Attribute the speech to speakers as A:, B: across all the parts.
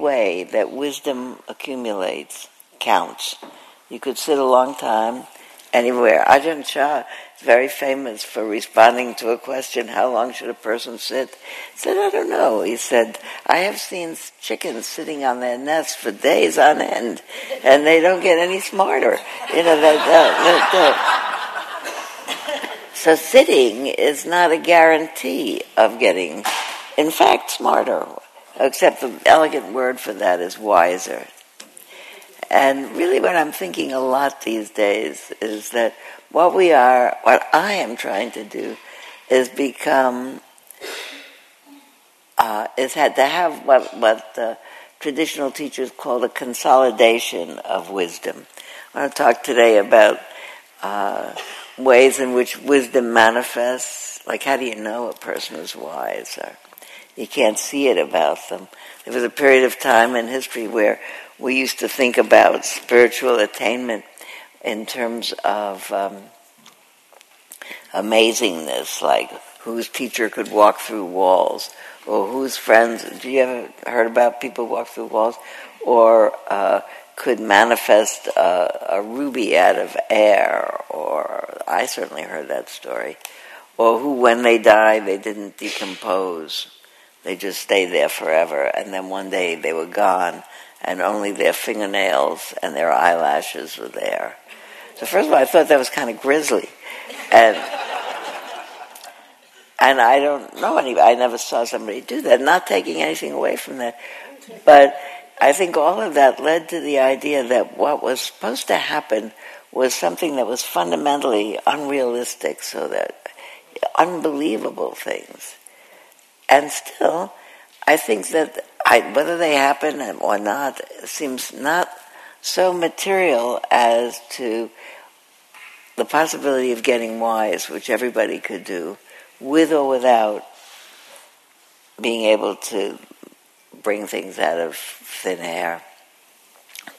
A: way that wisdom accumulates counts. You could sit a long time anywhere. Ajahn Chah is very famous for responding to a question, how long should a person sit? He said, I don't know. He said, I have seen chickens sitting on their nests for days on end, and they don't get any smarter. You know, so sitting is not a guarantee of getting, in fact, smarter, except the elegant word for that is wiser. And really, what I'm thinking a lot these days is that what we are, what I am trying to do, is become, uh, is had to have what what the traditional teachers call a consolidation of wisdom. I want to talk today about uh, ways in which wisdom manifests. Like, how do you know a person is wise? Or you can't see it about them. There was a period of time in history where we used to think about spiritual attainment in terms of um, amazingness, like whose teacher could walk through walls, or whose friends. Do you ever heard about people walk through walls, or uh, could manifest a, a ruby out of air? Or I certainly heard that story. Or who, when they die, they didn't decompose; they just stayed there forever, and then one day they were gone and only their fingernails and their eyelashes were there. So first of all, I thought that was kind of grisly, and and I don't know any. I never saw somebody do that. Not taking anything away from that, but I think all of that led to the idea that what was supposed to happen was something that was fundamentally unrealistic, so that unbelievable things, and still, I think that I, whether they happen or not seems not so material as to the possibility of getting wise, which everybody could do, with or without being able to bring things out of thin air,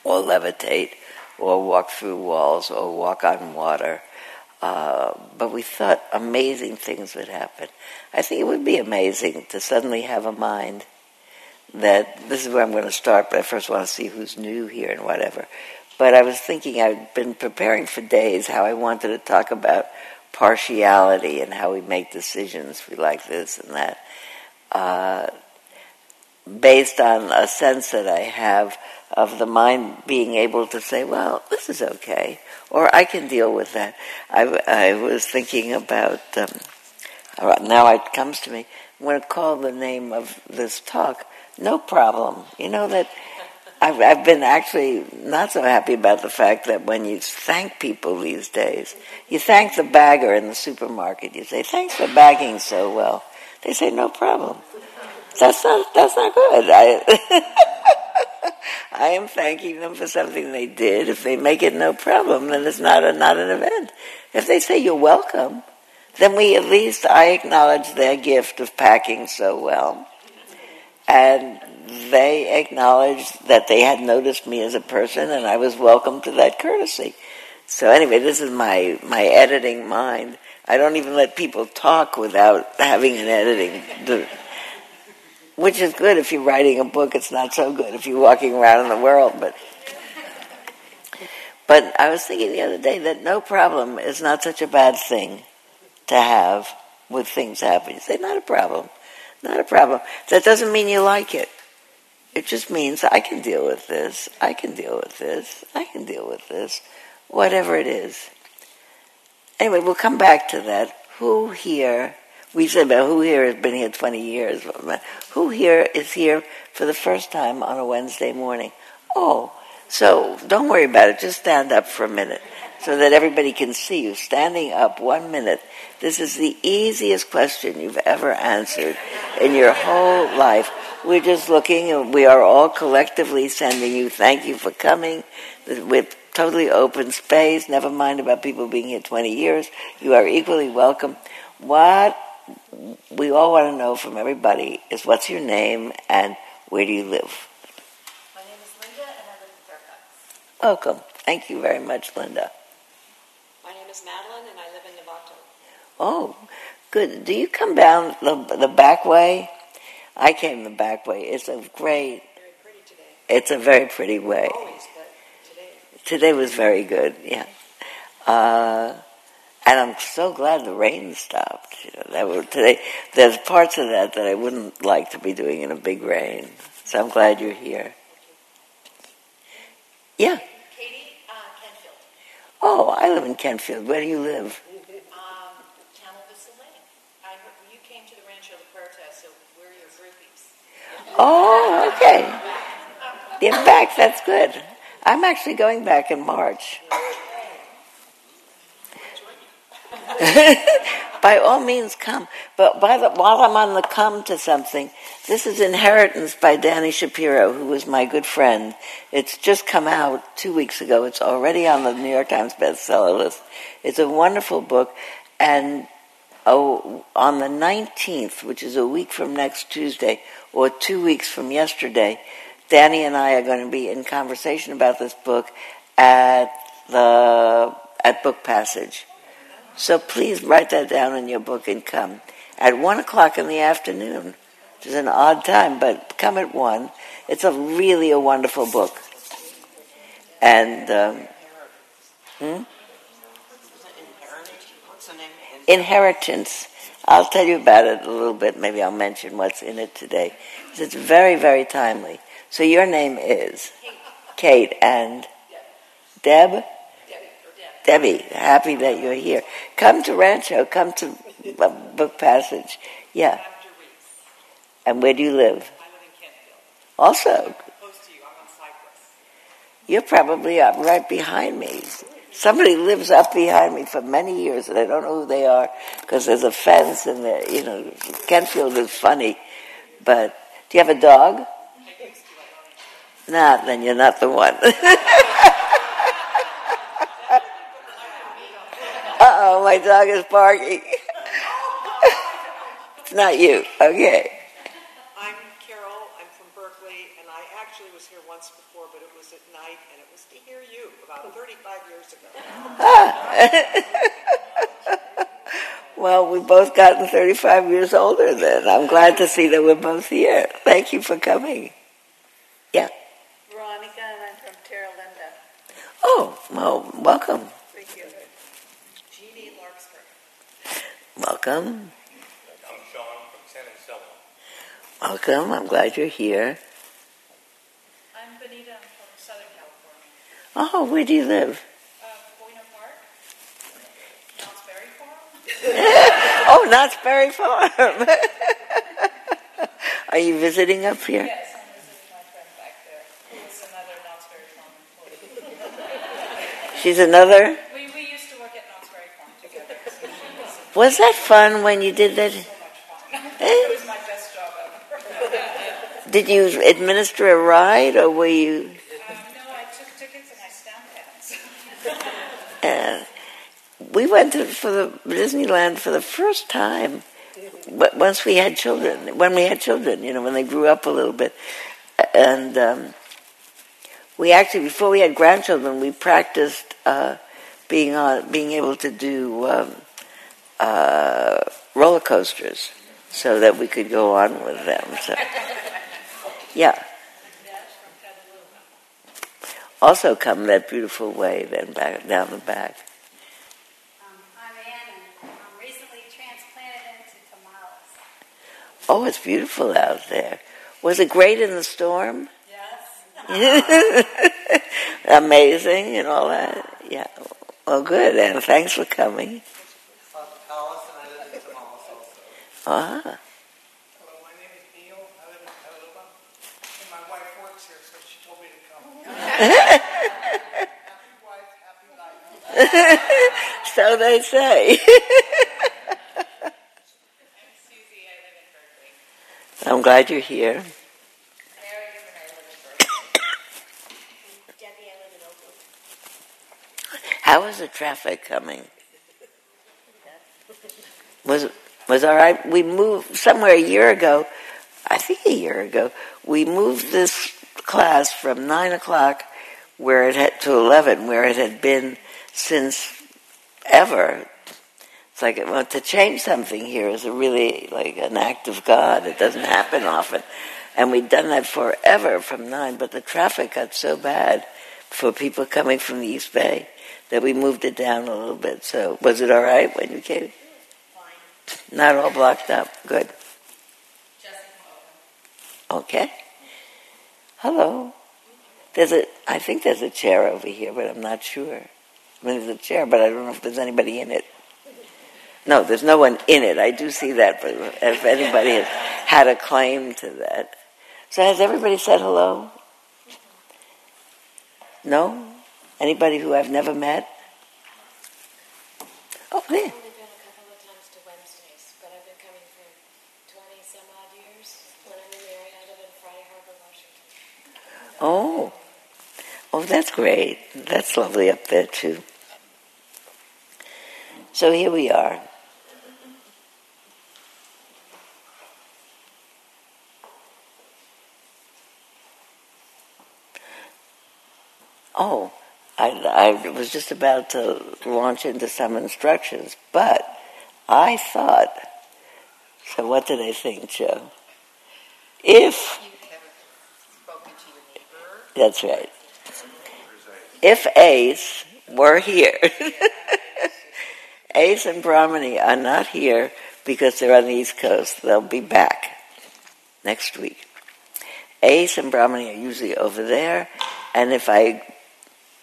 A: or levitate, or walk through walls, or walk on water. Uh, but we thought amazing things would happen. I think it would be amazing to suddenly have a mind that this is where I'm going to start, but I first want to see who's new here and whatever. But I was thinking, I've been preparing for days how I wanted to talk about partiality and how we make decisions. We like this and that. Uh, based on a sense that I have of the mind being able to say, well, this is okay, or I can deal with that. I, I was thinking about, um, now it comes to me, I'm going to call the name of this talk no problem. You know that I've, I've been actually not so happy about the fact that when you thank people these days, you thank the bagger in the supermarket. You say, "Thanks for bagging so well." They say, "No problem." That's not that's not good. I I am thanking them for something they did. If they make it no problem, then it's not a, not an event. If they say you're welcome, then we at least I acknowledge their gift of packing so well and they acknowledged that they had noticed me as a person and I was welcome to that courtesy. So anyway, this is my, my editing mind. I don't even let people talk without having an editing, which is good if you're writing a book. It's not so good if you're walking around in the world, but but I was thinking the other day that no problem is not such a bad thing to have with things happening. You say, not a problem. Not a problem. That doesn't mean you like it. It just means I can deal with this. I can deal with this. I can deal with this. Whatever it is. Anyway, we'll come back to that. Who here, we said about who here has been here 20 years. Who here is here for the first time on a Wednesday morning? Oh, so don't worry about it. Just stand up for a minute so that everybody can see you. Standing up one minute. This is the easiest question you've ever answered in your whole life. We're just looking and we are all collectively sending you thank you for coming with totally open space. Never mind about people being here 20 years. You are equally welcome. What we all want to know from everybody is what's your name and where do you live?
B: My name is Linda and I live in Fairfax.
A: Welcome. Thank you very much, Linda.
B: My name is Madeline and I live in Novato.
A: Oh, good. Do you come down the, the back way? I came the back way. It's a great.
B: Very pretty today.
A: It's a very pretty way.
C: Always, but today.
A: Today was very good, yeah. Uh, and I'm so glad the rain stopped. You know, that were, today, there's parts of that that I wouldn't like to be doing in a big rain. So I'm glad you're here. Yeah.
B: Katie uh, Kentfield,
A: Oh, I live in Kentfield. Where do you live?
B: um, I you came to the Rancho La Puerta, so we're your groupies.
A: Oh, okay. You're back. That's good. I'm actually going back in March. by all means, come. But the, while I'm on the come to something, this is Inheritance by Dani Shapiro, who was my good friend. It's just come out two weeks ago. It's already on the New York Times bestseller list. It's a wonderful book, and oh, on the 19th, which is a week from next Tuesday, or two weeks from yesterday, Danny and I are going to be in conversation about this book at the at Book Passage. So please write that down in your book and come at one o'clock in the afternoon. Which is an odd time, but come at one. It's a really a wonderful book. And um, hmm?
C: What's the name?
A: Inheritance. I'll tell you about it a little bit. Maybe I'll mention what's in it today. It's very, very timely. So your name is Kate and Deb? Debbie, happy that you're here. Come to Rancho, come to Book Passage. Yeah. And where do you live?
C: I live in Kentfield.
A: Also,
C: Close to you. I'm on Cypress.
A: you're probably up right behind me. Somebody lives up behind me for many years, and I don't know who they are because there's a fence, and the, you know, Kentfield is funny. But do you have a dog? Not, then you're not the one. uh oh, my dog is barking. it's not you. Okay.
C: I'm Carol. I'm from Berkeley, and I actually was here once before, but it was at night, and it was to hear you about 35 years ago.
A: Well, we've both gotten 35 years older then. I'm glad to see that we're both here. Thank you for coming. Yeah.
D: Veronica, and I'm from Terra Linda.
A: Oh, well, welcome.
D: Thank you.
C: Jeannie Larkspur.
A: Welcome.
E: I'm Sean from San Anselmo.
A: Welcome. I'm glad you're here.
D: I'm Benita. I'm from Southern California.
A: Oh, where do you live?
D: Uh, Buena Park, Knott's Berry Farm.
A: Oh, Knott's Berry Farm. Are you visiting up here?
D: Yes, I'm visiting was
A: that fun when you did that?
D: much it was my best job ever.
A: Did you administer a ride or were you?
D: um, no, I took tickets and I stamped hats.
A: Uh, we went to for the Disneyland for the first time but once we had children. When we had children, you know, when they grew up a little bit, and um, we actually before we had grandchildren, we practiced uh, being on being able to do um, uh, roller coasters so that we could go on with them. So, yeah. Also, come that beautiful way, then back down the back.
F: Um, Ann, I'm recently transplanted into Tomales.
A: Oh, it's beautiful out there. Was it great in the storm?
F: Yes.
A: Amazing and all that. Yeah. Well, good. And thanks for coming.
G: Alice and I live in Tomales also.
A: Ah.
G: Hello, my name is Neil. I live in Petaluma. And my wife works here, so she told me to come. happy wife, happy life.
A: So they say.
D: I'm Susie. I live in Berkeley.
A: I'm glad you're here. How was the traffic coming? Was was all right? We moved somewhere a year ago. I think a year ago. We moved this class from nine o'clock, where it had to eleven, where it had been since ever. It's like well, to change something here is a really like an act of God. It doesn't happen often. And we'd done that forever from nine, but the traffic got so bad for people coming from the East Bay that we moved it down a little bit. So was it all right when you came? Not all blocked up. Good. Okay. Hello. There's a. I think there's a chair over here, but I'm not sure. I mean, there's a chair, but I don't know if there's anybody in it. No, there's no one in it. I do see that, but if anybody has had a claim to that. So has everybody said hello? No? Anybody who I've never met? Oh, there.
B: I've only been a couple of times to Wednesdays, but I've been coming for 20 some odd years. When I'm in the area, I live in Friday Harbor, Washington.
A: Oh. Oh, that's great. That's lovely up there, too. So here we are. Oh, I, I was just about to launch into some instructions, but I thought, so what did I think, Joe? If,
C: You haven't spoken to your neighbor.
A: That's right, if Ace were here, Ace and Brahmani are not here because they're on the East Coast. They'll be back next week. Ace and Brahmani are usually over there, and if I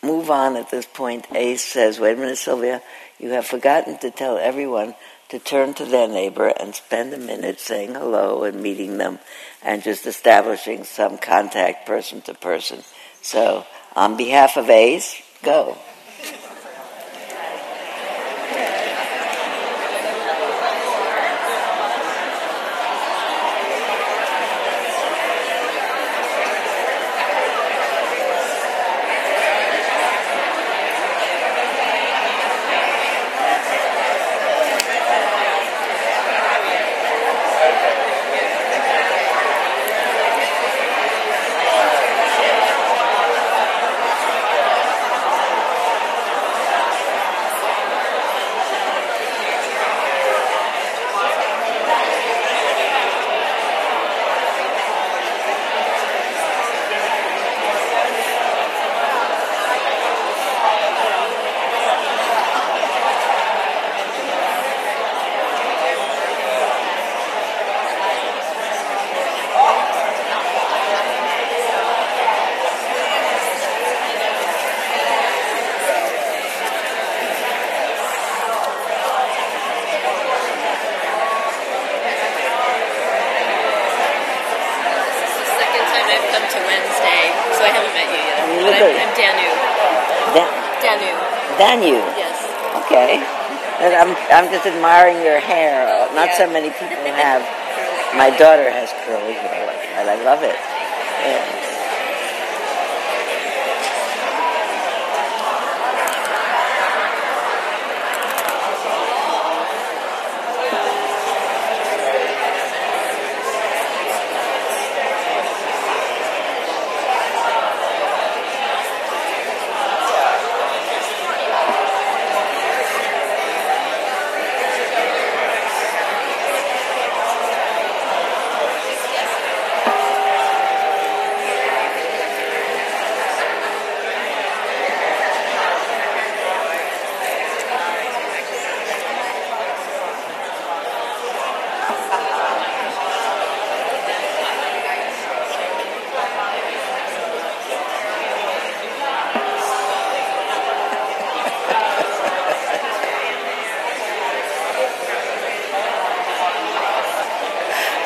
A: move on at this point, Ace says, Wait a minute, Sylvia, you have forgotten to tell everyone to turn to their neighbor and spend a minute saying hello and meeting them and just establishing some contact person to person. So, on behalf of Ace, go.
B: This is the second time I've come to Wednesday, so I haven't met you yet.
A: You
B: But
A: look
B: I'm,
A: good.
B: I'm Danu.
A: Dan,
B: Danu,
A: Danu.
B: yes.
A: Okay. And I'm, I'm just admiring your hair. Not so many people have. My daughter has curly hair like that. I love it. Yeah.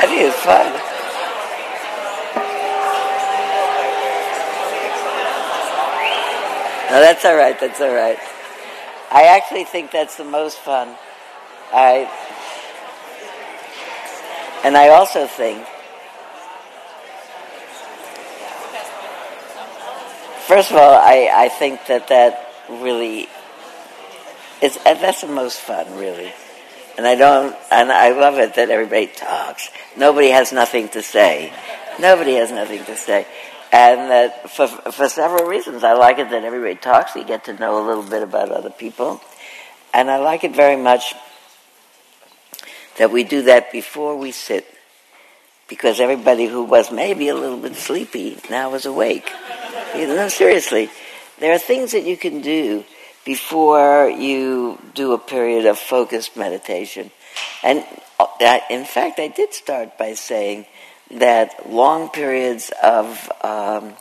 A: I think it's fun. No, that's all right. That's all right. I actually think that's the most fun. I and I also think First of all, I, I think that that really is uh, that's the most fun, really. And I don't, and I love it that everybody talks. Nobody has nothing to say. Nobody has nothing to say. And that for, for several reasons, I like it that everybody talks. You get to know a little bit about other people. And I like it very much that we do that before we sit. because everybody who was maybe a little bit sleepy now is awake. You know, seriously, there are things that you can do before you do a period of focused meditation. And uh, in fact, I did start by saying that long periods of um,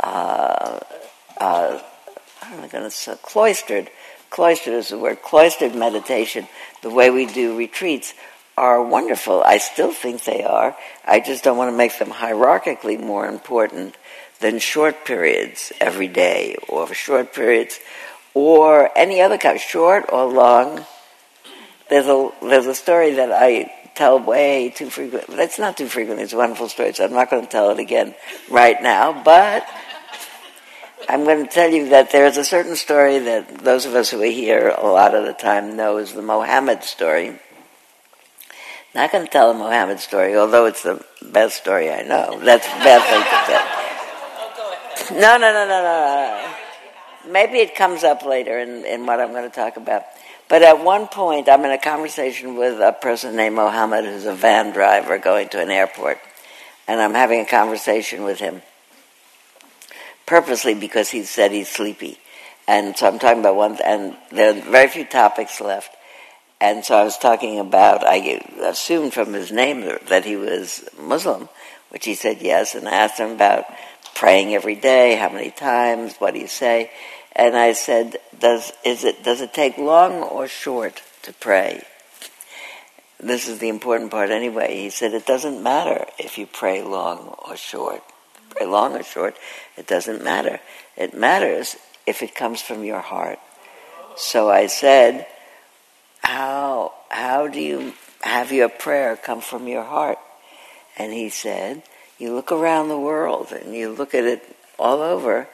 A: uh, uh, I'm going to say cloistered, cloistered is the word, cloistered meditation, the way we do retreats, are wonderful. I still think they are. I just don't want to make them hierarchically more important than short periods every day, or short periods, or any other kind, short or long. There's a there's a story that I tell way too frequently. That's not too frequent. It's a wonderful story, so I'm not going to tell it again right now. But I'm going to tell you that there's a certain story that those of us who are here a lot of the time know is the Mohammed story. I'm Not going to tell the Mohammed story, although it's the best story I know. That's the bad thing to tell. No, no, no, no, no, no. Maybe it comes up later in, in what I'm going to talk about. But at one point, I'm in a conversation with a person named Mohammed who's a van driver going to an airport. And I'm having a conversation with him purposely because he said he's sleepy. And so I'm talking about one, and there are very few topics left. And so I was talking about, I assumed from his name that he was Muslim, which he said yes, and I asked him about praying every day, how many times, what do you say? And I said, does, is it, does it take long or short to pray? This is the important part anyway. He said, it doesn't matter if you pray long or short. Pray long or short, it doesn't matter. It matters if it comes from your heart. So I said, how, how do you have your prayer come from your heart? And he said, you look around the world and you look at it all over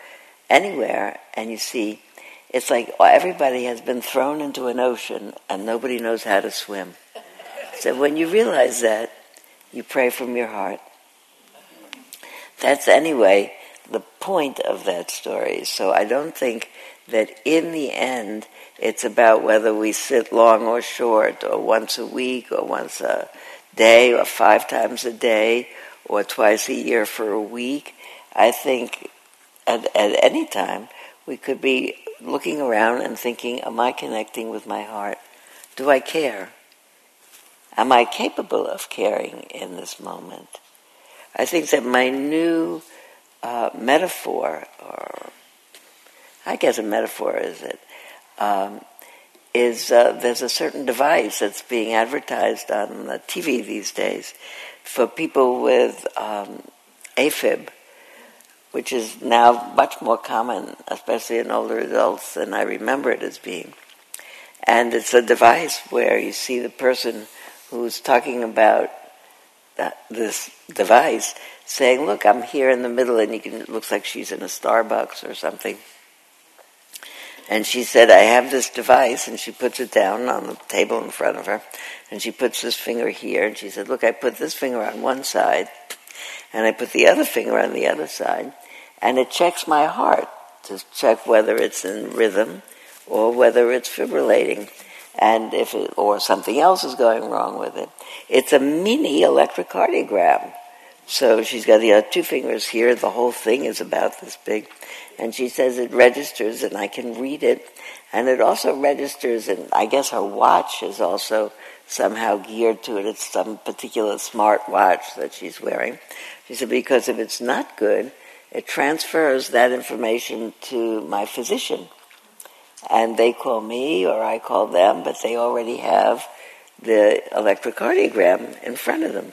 A: anywhere and you see it's like everybody has been thrown into an ocean and nobody knows how to swim. So when you realize that, you pray from your heart. That's anyway the point of that story. So I don't think that in the end it's about whether we sit long or short, or once a week, or once a day, or five times a day, or twice a year for a week. I think at, at any time, we could be looking around and thinking, Am I connecting with my heart? Do I care? Am I capable of caring in this moment? I think that my new uh, metaphor, or I guess a metaphor is it, um, is uh, there's a certain device that's being advertised on the TV these days for people with um, AFib which is now much more common, especially in older adults, than I remember it as being. And it's a device where you see the person who's talking about that, this device saying, "Look, I'm here in the middle," and you can, it looks like she's in a Starbucks or something. And she said, "I have this device," and she puts it down on the table in front of her, and she puts this finger here, and she said, "Look, I put this finger on one side." And I put the other finger on the other side, and it checks my heart to check whether it's in rhythm or whether it's fibrillating and if it, or something else is going wrong with it. It's a mini electrocardiogram. So she's got the two fingers here. The whole thing is about this big. And she says it registers and I can read it. And it also registers, and I guess her watch is also somehow geared to it. It's some particular smart watch that she's wearing. She said, because if it's not good, it transfers that information to my physician. And they call me or I call them, but they already have the electrocardiogram in front of them.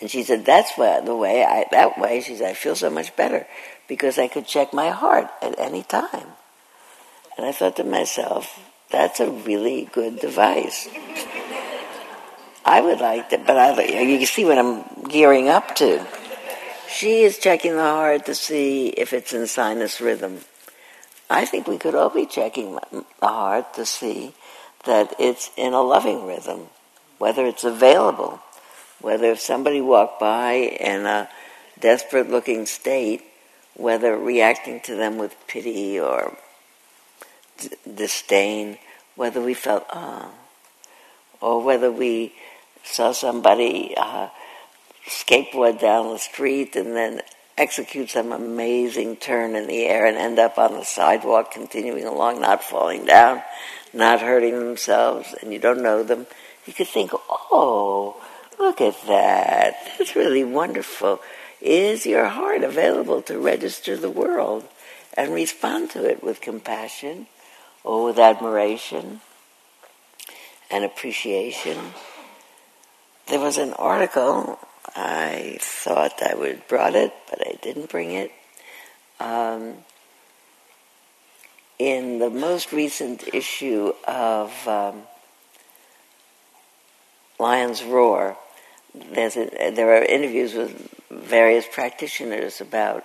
A: And she said, that's why, the way I, that way, she said, I feel so much better because I could check my heart at any time. And I thought to myself, that's a really good device. I would like that, but I, you see what I'm gearing up to. She is checking the heart to see if it's in sinus rhythm. I think we could all be checking the heart to see that it's in a loving rhythm, whether it's available, whether if somebody walked by in a desperate looking state, whether reacting to them with pity or d- disdain, whether we felt, ah, oh, or whether we saw somebody uh, skateboard down the street and then execute some amazing turn in the air and end up on the sidewalk continuing along, not falling down, not hurting themselves, and you don't know them, you could think, oh, look at that. That's really wonderful. Is your heart available to register the world and respond to it with compassion or with admiration and appreciation? There was an article I thought I would have brought it, but I didn't bring it. Um, in the most recent issue of um, Lion's Roar, a, there are interviews with various practitioners about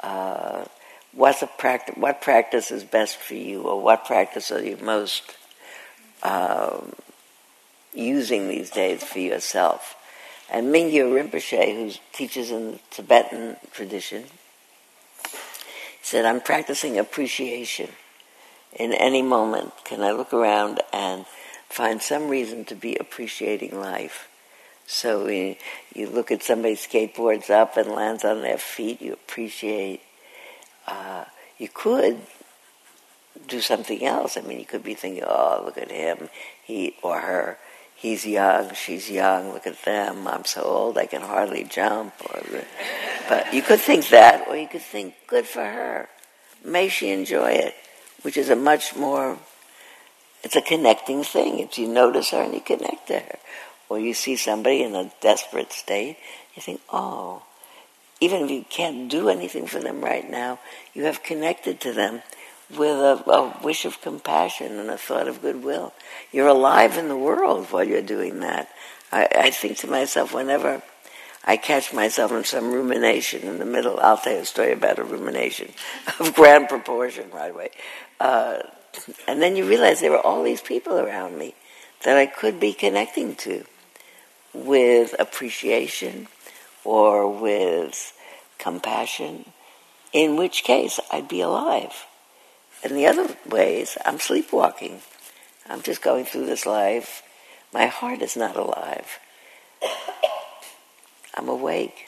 A: uh, what's a what practice is best for you, or what practice are you most um, using these days for yourself. And Mingyur Rinpoche, who teaches in the Tibetan tradition, said, I'm practicing appreciation. In any moment, can I look around and find some reason to be appreciating life? So we, you look at somebody skateboards up and lands on their feet, you appreciate. Uh, you could do something else. I mean, you could be thinking, oh, look at him, he or her he's young, she's young, look at them, I'm so old I can hardly jump. But you could think that, or you could think, good for her. May she enjoy it, which is a much more, it's a connecting thing. If you notice her and you connect to her. Or you see somebody in a desperate state, you think, oh, even if you can't do anything for them right now, you have connected to them with a, a, wish of compassion and a thought of goodwill. You're alive in the world while you're doing that. I, I think to myself, whenever I catch myself in some rumination in the middle, I'll tell you a story about a rumination of grand proportion right away. Uh, and then you realize there are all these people around me that I could be connecting to with appreciation or with compassion, in which case I'd be alive. In the other ways, I'm sleepwalking. I'm just going through this life. My heart is not alive. I'm awake.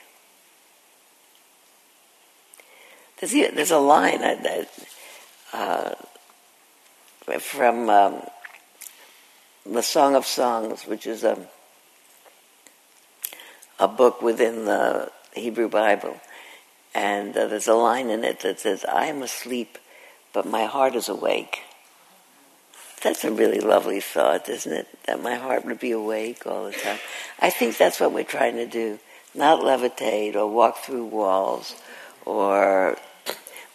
A: There's, there's a line that, uh, from um, the Song of Songs, which is a, a book within the Hebrew Bible. And uh, there's a line in it that says, I am asleep but my heart is awake. That's a really lovely thought, isn't it? That my heart would be awake all the time. I think that's what we're trying to do. Not levitate or walk through walls or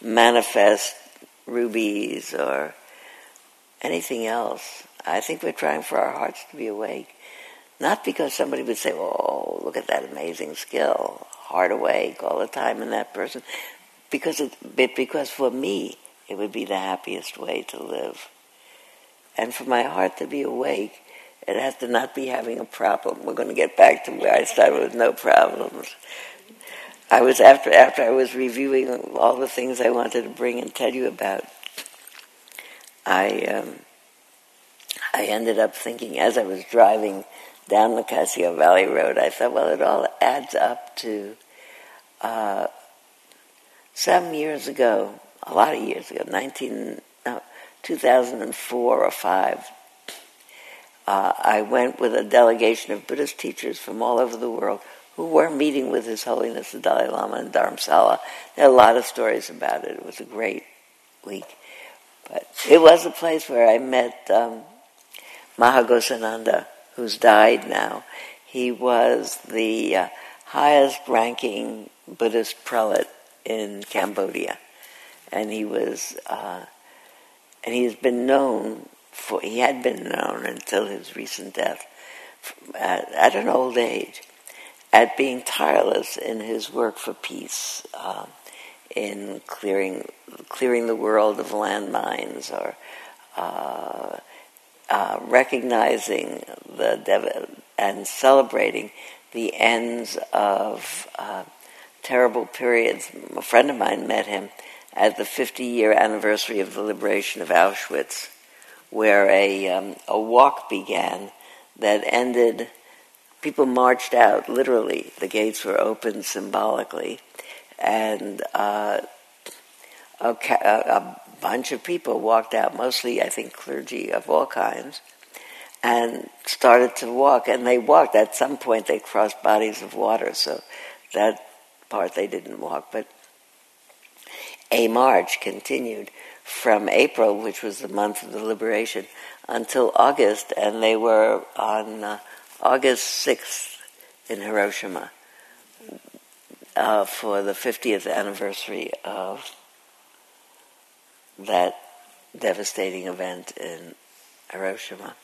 A: manifest rubies or anything else. I think we're trying for our hearts to be awake. Not because somebody would say, oh, look at that amazing skill, heart awake all the time in that person. Because it, because for me, it would be the happiest way to live. And for my heart to be awake, it has to not be having a problem. We're going to get back to where I started with no problems. I was after after I was reviewing all the things I wanted to bring and tell you about. I um, I ended up thinking as I was driving down the Nicasio Valley Road, I thought, well, it all adds up to uh, some years ago a lot of years ago, 19, no, 2004 or 5, uh, I went with a delegation of Buddhist teachers from all over the world who were meeting with His Holiness the Dalai Lama in Dharamsala. There are a lot of stories about it. It was a great week. But it was a place where I met um, Maha Ghosananda, who's died now. He was the uh, highest ranking Buddhist prelate in Cambodia and he was, uh, and he has been known for, he had been known until his recent death at, at an old age at being tireless in his work for peace, uh, in clearing clearing the world of landmines, or uh, uh, recognizing the dev- and celebrating the ends of uh, terrible periods. A friend of mine met him at the 50 year anniversary of the liberation of Auschwitz, where a, um, a walk began that ended people marched out, literally. The gates were opened symbolically, and uh, a, a bunch of people walked out, mostly, I think, clergy of all kinds, and started to walk. And they walked. At some point, they crossed bodies of water, so that part they didn't walk. But a march continued from April, which was the month of the liberation, until August, and they were on uh, August 6th in Hiroshima uh, for the 50th anniversary of that devastating event in Hiroshima.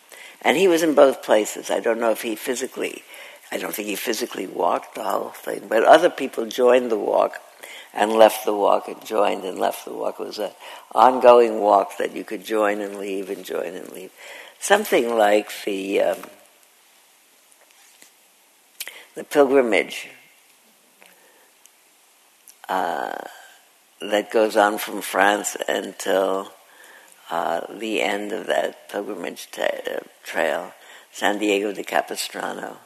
A: And he was in both places. I don't know if he physically, I don't think he physically walked the whole thing, but other people joined the walk and left the walk and joined and left the walk. It was an ongoing walk that you could join and leave and join and leave. Something like the um, the pilgrimage uh, that goes on from France until uh, the end of that pilgrimage ta- trail, San Diego de Capistrano.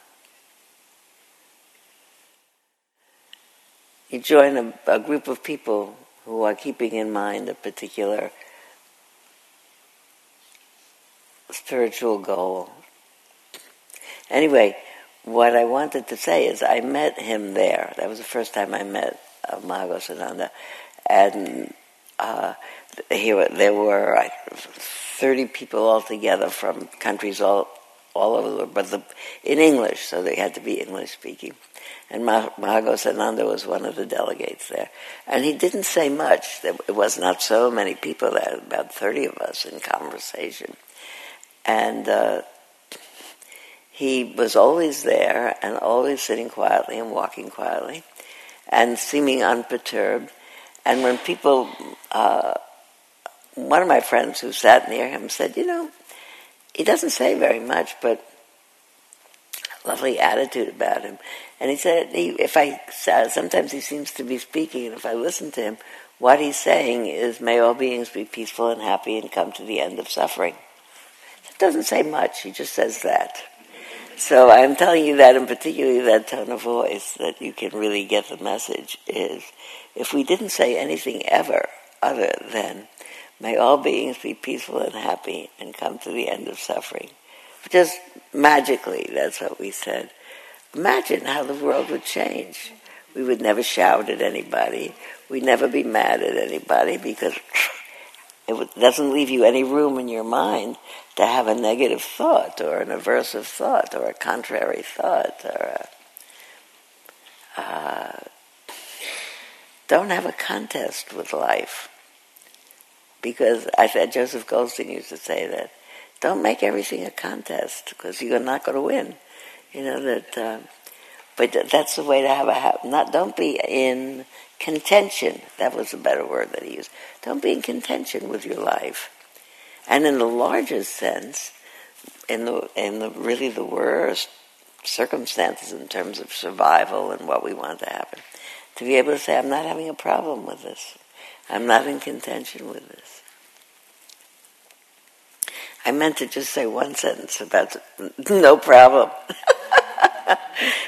A: You join a, a group of people who are keeping in mind a particular spiritual goal. Anyway, what I wanted to say is I met him there. That was the first time I met uh, Maha Ghosananda. And uh, he, there were like, 30 people altogether from countries all, all over the world, but the, in English, so they had to be English speaking. And Maha Ghosananda was one of the delegates there. And he didn't say much. There was not so many people there, about 30 of us in conversation. And uh, he was always there and always sitting quietly and walking quietly and seeming unperturbed. And when people, uh, one of my friends who sat near him said, You know, he doesn't say very much, but lovely attitude about him. And he said, he, if I, sometimes he seems to be speaking, and if I listen to him, what he's saying is, may all beings be peaceful and happy and come to the end of suffering. It doesn't say much, he just says that. So I'm telling you that, and particularly that tone of voice, that you can really get the message is, if we didn't say anything ever other than, may all beings be peaceful and happy and come to the end of suffering, just magically, that's what we said. Imagine how the world would change. We would never shout at anybody. We'd never be mad at anybody because it doesn't leave you any room in your mind to have a negative thought or an aversive thought or a contrary thought or a, uh, don't have a contest with life. Because I said Joseph Goldstein used to say that don't make everything a contest because you're not going to win. You know that, uh, but that's the way to have a ha- not. Don't be in contention. That was a better word that he used. Don't be in contention with your life, and in the largest sense, in the in the really the worst circumstances in terms of survival and what we want to happen, to be able to say, "I'm not having a problem with this. I'm not in contention with this." I meant to just say one sentence about no problem.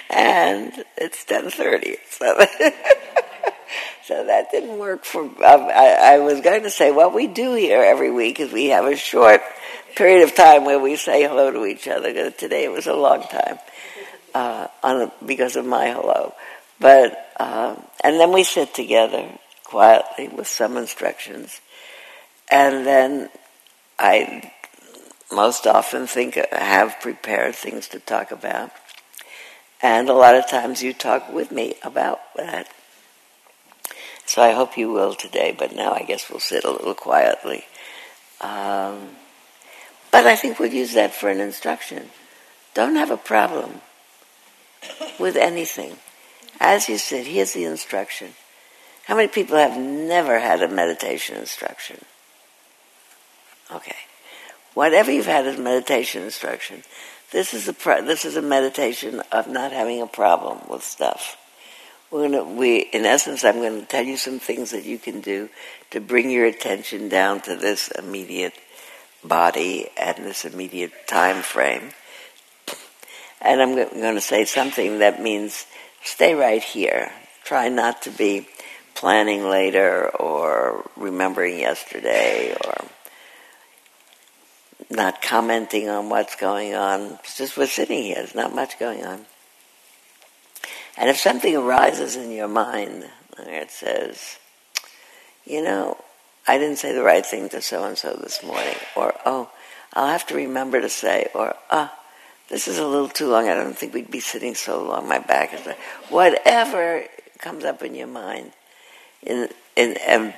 A: and it's 10.30, so, so that didn't work for, um, I, I was going to say what we do here every week is we have a short period of time where we say hello to each other. Today it was a long time uh, on a, because of my hello. But, um, and then we sit together quietly with some instructions. And then I most often think have prepared things to talk about. And a lot of times you talk with me about that. So I hope you will today, but now I guess we'll sit a little quietly. Um, but I think we'll use that for an instruction. Don't have a problem with anything. As you sit, here's the instruction. How many people have never had a meditation instruction? Okay. Whatever you've had as meditation instruction, this is a this is a meditation of not having a problem with stuff. We're gonna, we, in essence, I'm going to tell you some things that you can do to bring your attention down to this immediate body and this immediate time frame. And I'm going to say something that means stay right here. Try not to be planning later or remembering yesterday or not commenting on what's going on. It's just we're sitting here. There's not much going on. And if something arises in your mind, it says, you know, I didn't say the right thing to so and so this morning, or oh, I'll have to remember to say, or ah, this is a little too long. I don't think we'd be sitting so long. My back is whatever comes up in your mind, in, in, and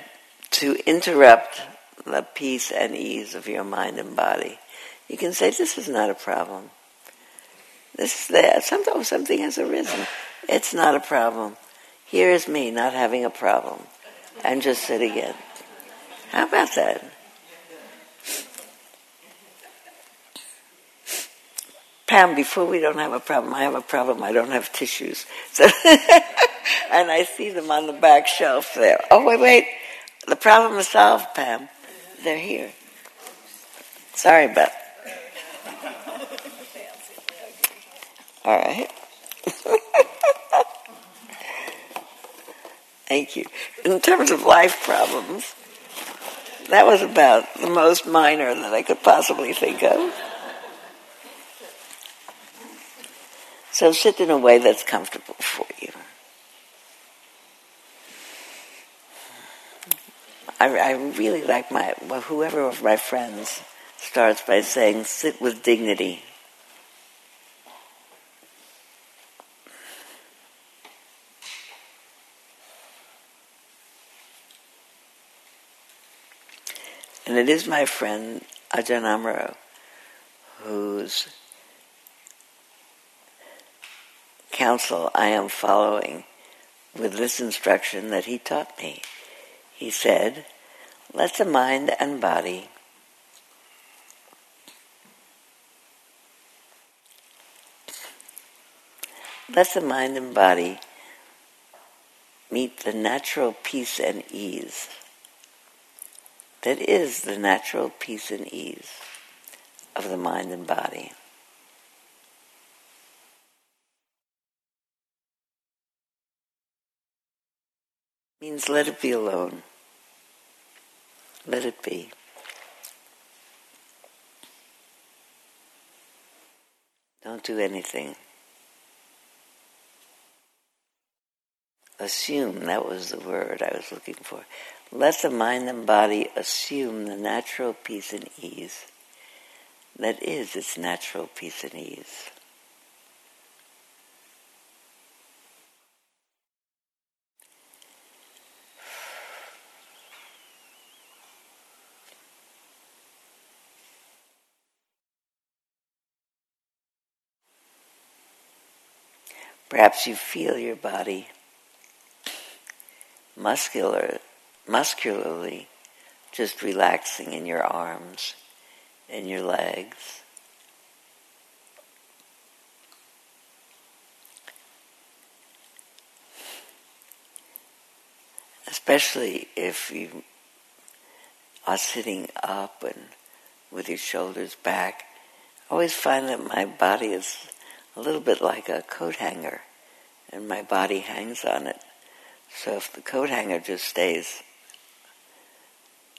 A: to interrupt the peace and ease of your mind and body, you can say, "This is not a problem. This is there. Sometimes something has arisen. It's not a problem. Here is me not having a problem. I'm just sitting in. How about that? Pam, before we don't have a problem, I have a problem. I don't have tissues. So and I see them on the back shelf there. Oh, wait, wait. The problem is solved, Pam. They're here. Sorry, Beth. All right. Thank you. In terms of life problems, that was about the most minor that I could possibly think of. So sit in a way that's comfortable for you. I, I really like my, well, whoever of my friends starts by saying, sit with dignity. And it is my friend Ajahn Amaro whose counsel I am following with this instruction that he taught me. He said, let the mind and body let the mind and body meet the natural peace and ease that is the natural peace and ease of the mind and body. Means let it be alone. Let it be. Don't do anything. Assume, that was the word I was looking for. Let the mind and body assume the natural peace and ease that is its natural peace and ease. Perhaps you feel your body muscular muscularly just relaxing in your arms, in your legs. Especially if you are sitting up and with your shoulders back, I always find that my body is a little bit like a coat hanger, and my body hangs on it. So if the coat hanger just stays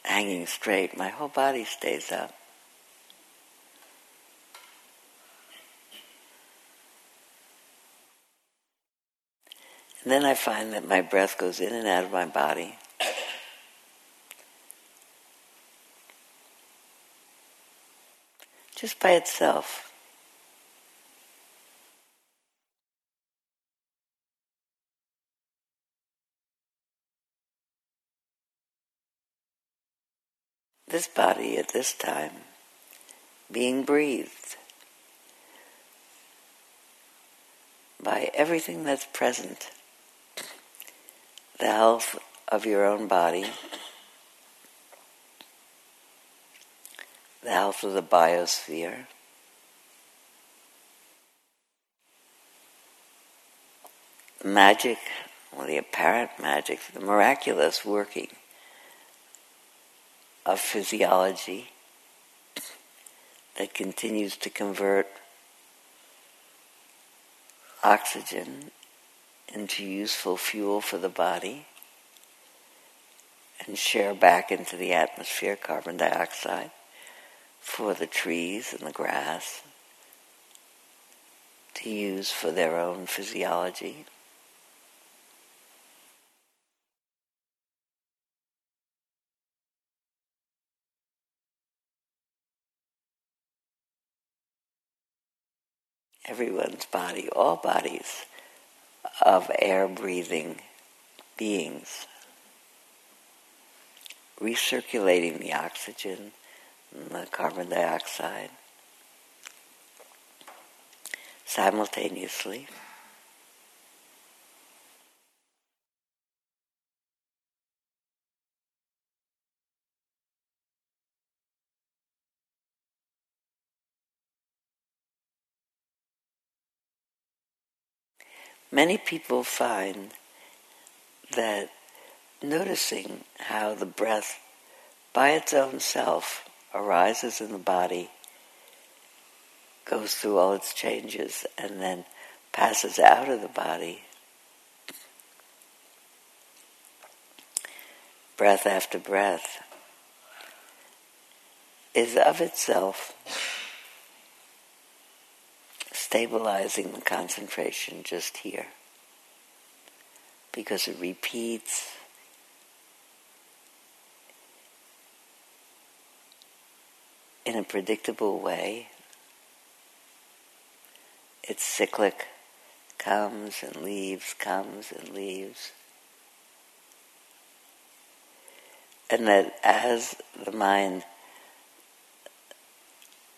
A: hanging straight, my whole body stays up. And then I find that my breath goes in and out of my body. Just by itself. This body at this time being breathed by everything that's present the health of your own body, the health of the biosphere. Magic, or the apparent magic, the miraculous working of physiology that continues to convert oxygen into useful fuel for the body and share back into the atmosphere carbon dioxide for the trees and the grass to use for their own physiology. Everyone's body, all bodies of air breathing beings, recirculating the oxygen and the carbon dioxide simultaneously. Many people find that noticing how the breath by its own self arises in the body, goes through all its changes, and then passes out of the body, breath after breath, is of itself stabilizing the concentration just here because it repeats in a predictable way. It's cyclic, comes and leaves, comes and leaves. And that as the mind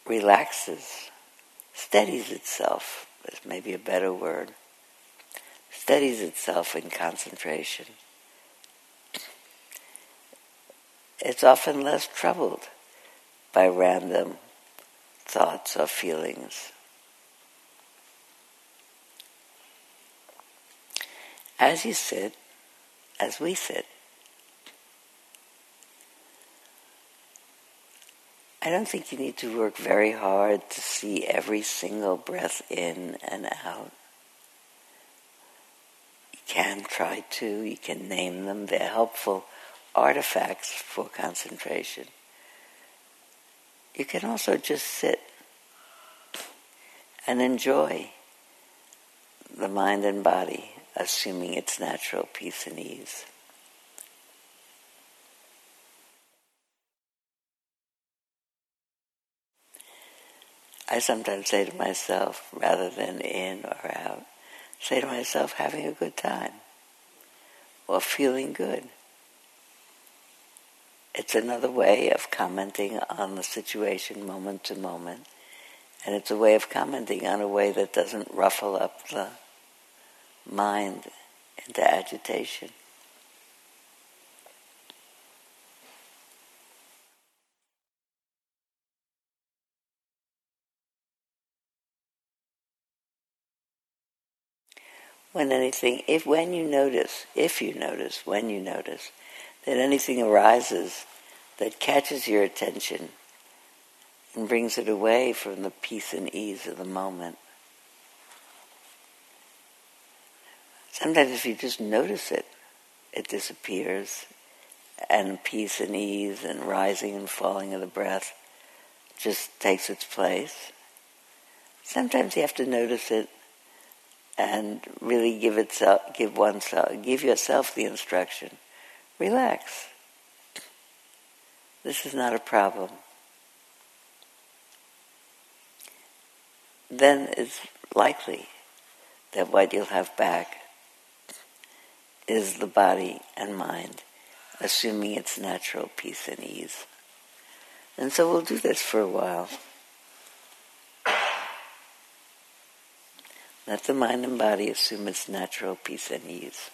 A: relaxes, steadies itself, is maybe a better word, steadies itself in concentration. It's often less troubled by random thoughts or feelings. As you sit, as we sit, I don't think you need to work very hard to see every single breath in and out. You can try to, you can name them, they're helpful artifacts for concentration. You can also just sit and enjoy the mind and body, assuming its natural peace and ease. I sometimes say to myself, rather than in or out, say to myself, having a good time or feeling good. It's another way of commenting on the situation moment to moment, and it's a way of commenting on a way that doesn't ruffle up the mind into agitation. When anything, if when you notice, if you notice, when you notice, that anything arises that catches your attention and brings it away from the peace and ease of the moment. Sometimes if you just notice it, it disappears, and peace and ease and rising and falling of the breath just takes its place. Sometimes you have to notice it and really give itself, give oneself, give yourself the instruction. Relax. This is not a problem. Then it's likely that what you'll have back is the body and mind, assuming its natural peace and ease. And so we'll do this for a while. Let the mind and body assume its natural peace and ease.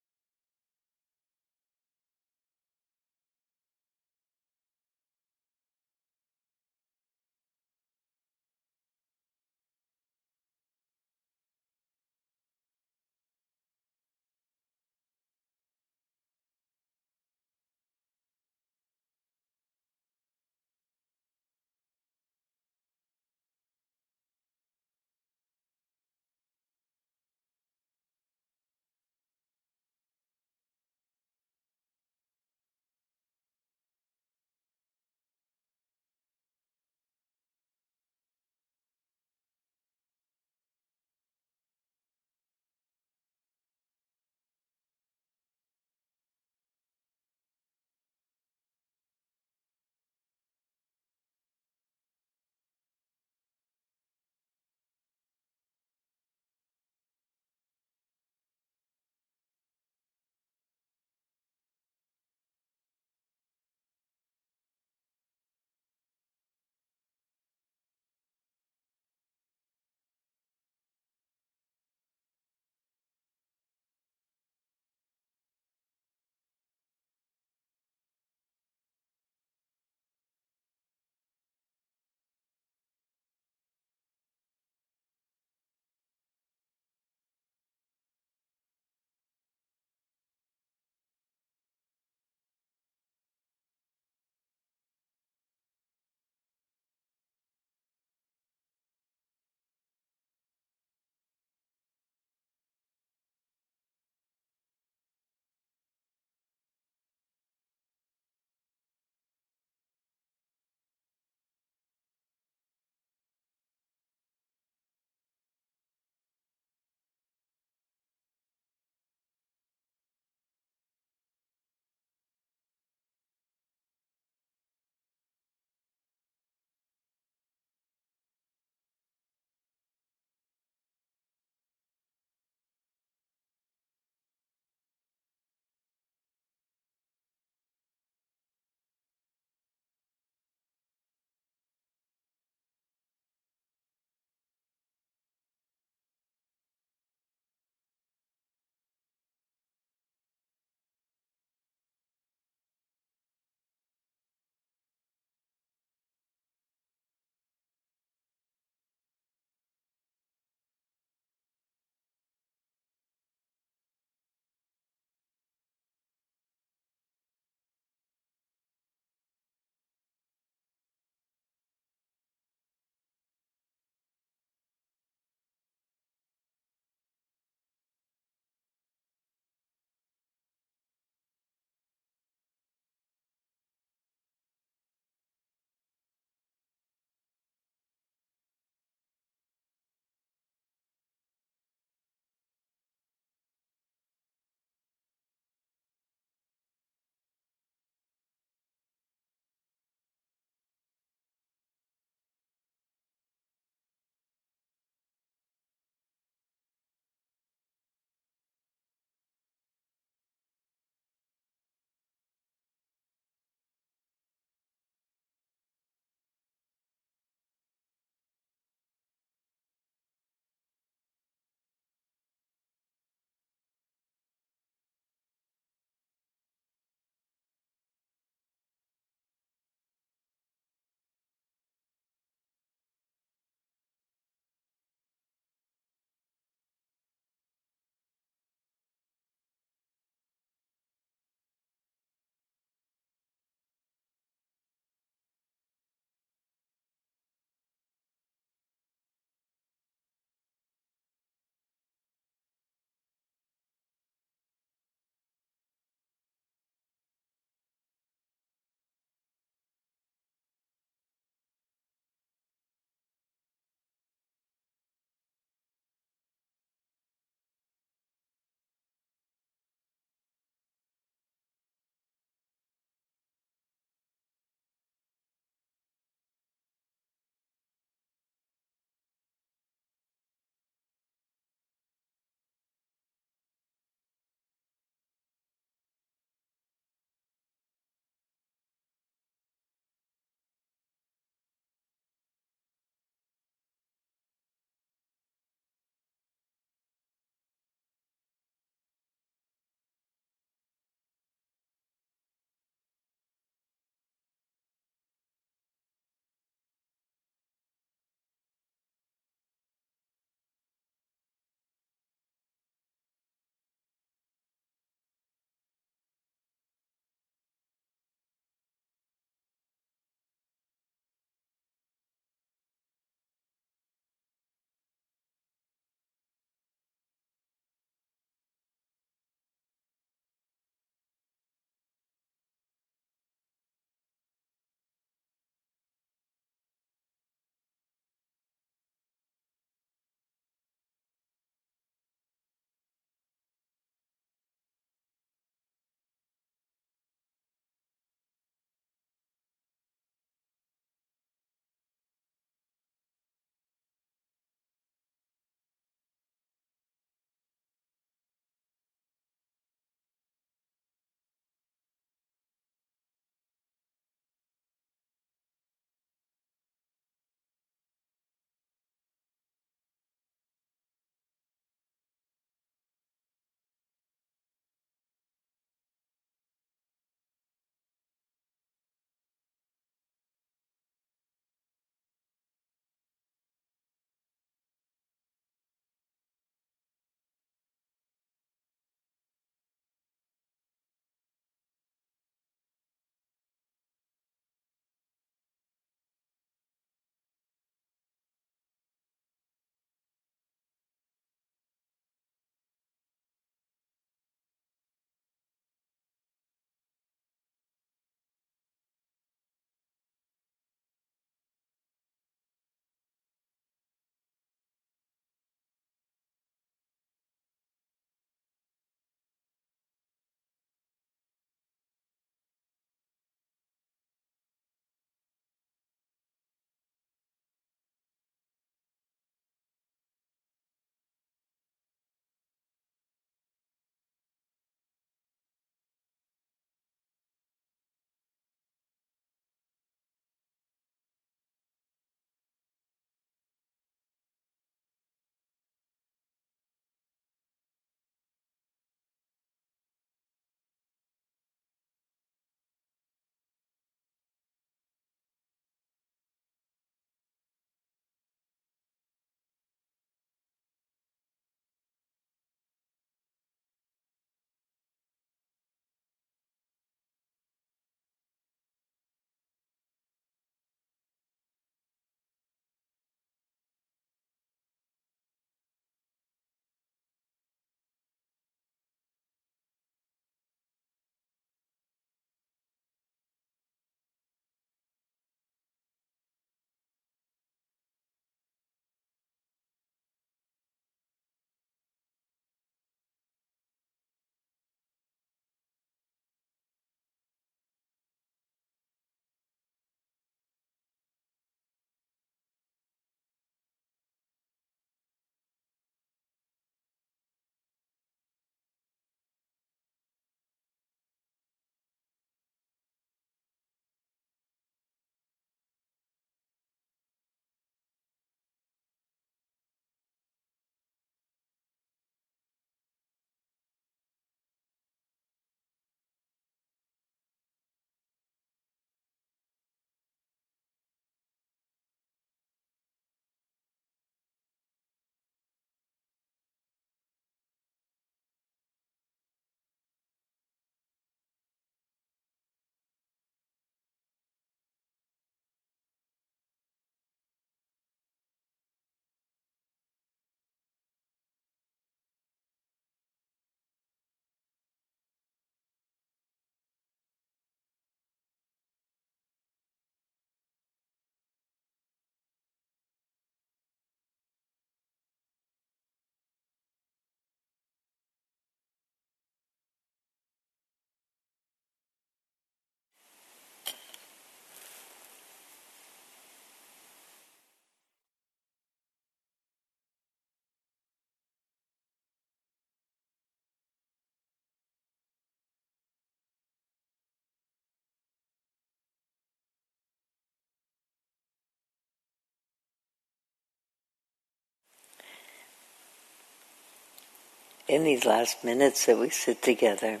A: In these last minutes that we sit together,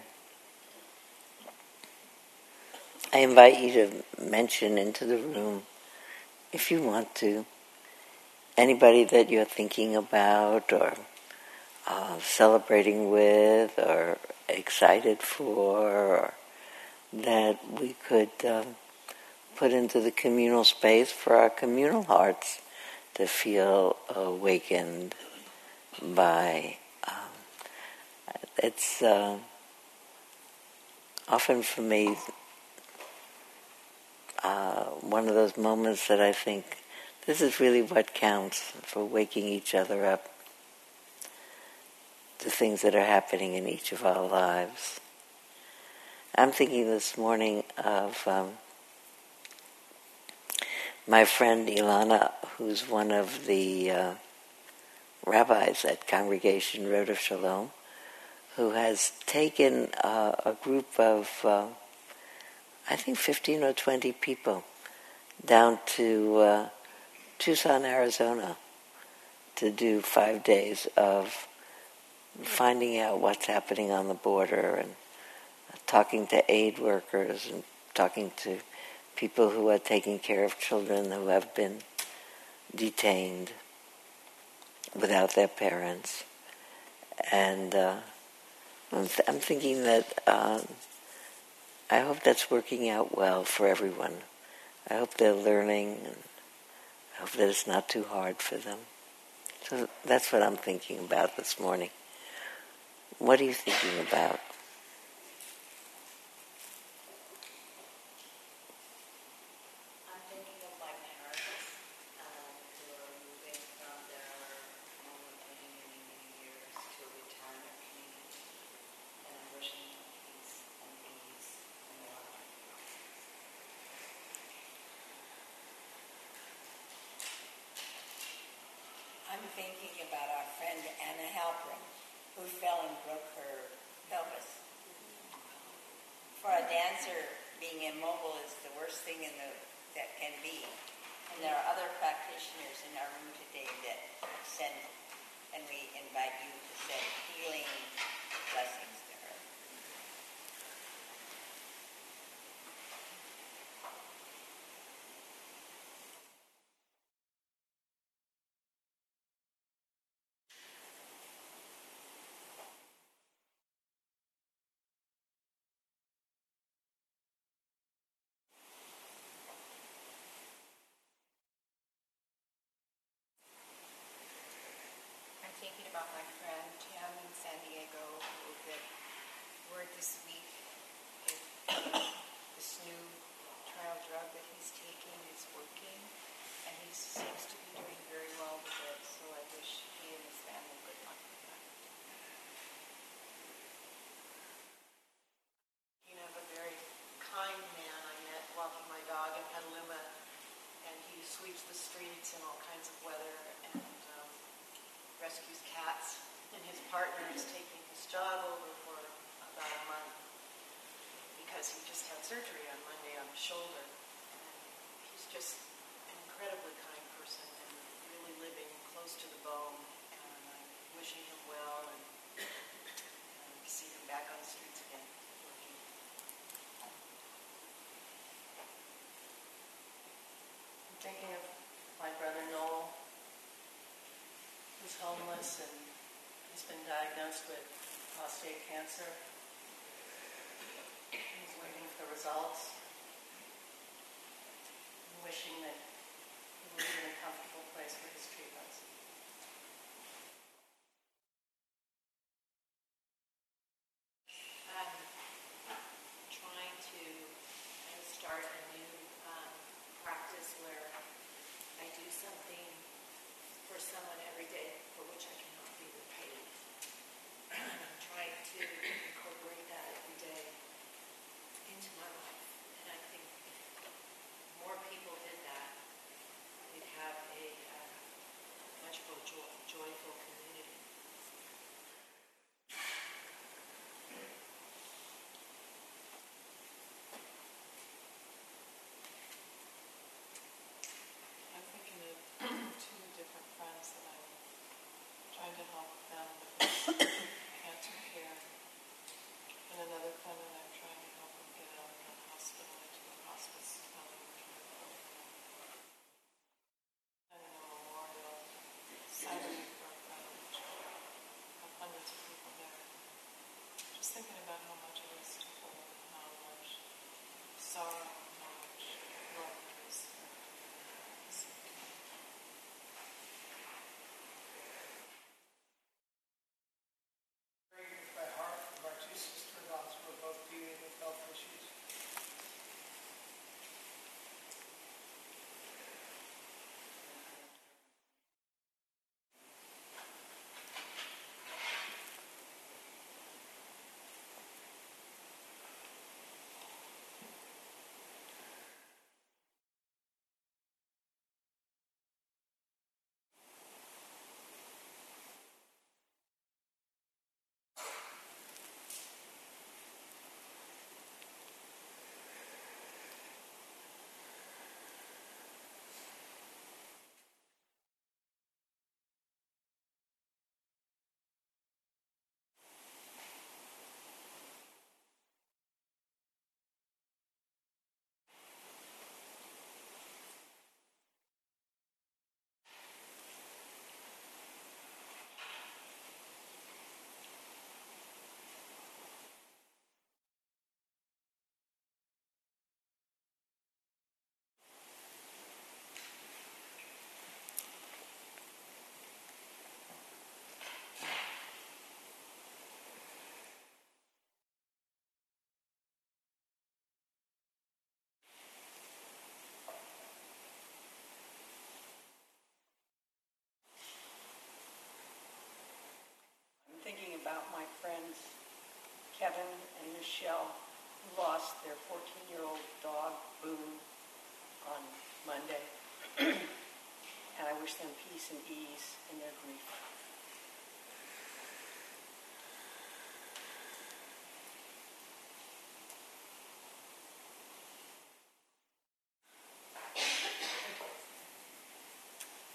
A: I invite you to mention into the room, if you want to, anybody that you're thinking about or uh, celebrating with or excited for, or that we could um, put into the communal space for our communal hearts to feel awakened by. It's uh, often for me uh, one of those moments that I think this is really what counts for waking each other up to things that are happening in each of our lives. I'm thinking this morning of um, my friend Ilana, who's one of the uh, rabbis at Congregation Rodef Shalom, who has taken uh, a group of, uh, I think, 15 or 20 people down to uh, Tucson, Arizona, to do five days of finding out what's happening on the border and talking to aid workers and talking to people who are taking care of children who have been detained without their parents. And uh, I'm, th- I'm, thinking that um, I hope that's working out well for everyone. I hope they're learning and I hope that it's not too hard for them. So that's what I'm thinking about this morning. What are you thinking about?
H: thinking about our friend Anna Halprin, who fell and broke her pelvis. For a dancer, being immobile is the worst thing in the, that can be. And there are other practitioners in our room today that send, and we invite you to send healing blessings
I: thinking about my friend Tim in San Diego, who that word this week if this new trial drug that he's taking is working, and he seems to be doing very well with it. So I wish he and his family good luck with that.
J: You know, a very kind man I met walking my dog in Petaluma, and he sweeps the streets in all kinds of weather rescues cats, and his partner is taking his job over for about a month because he just had surgery on Monday on his shoulder. And he's just an incredibly kind person and really living close to the bone. And I'm wishing him well and, and see him back on the streets again.
K: Thinking of homeless and he's been diagnosed with prostate cancer. He's waiting for results. I'm wishing that he will be in a comfortable place for his treatments.
I: trying to start a new um, practice where I do something for someone every day for which I cannot be repaid. I'm trying to incorporate that every day into my life. And I think if more people did that, we'd have a uh, much more joy- joyful community.
L: two different friends that I'm trying to help them with thinking about how much it is to hold, much sorrow,
M: Michelle lost their 14-year-old dog, Boone, on Monday. and I wish them peace and ease in their grief.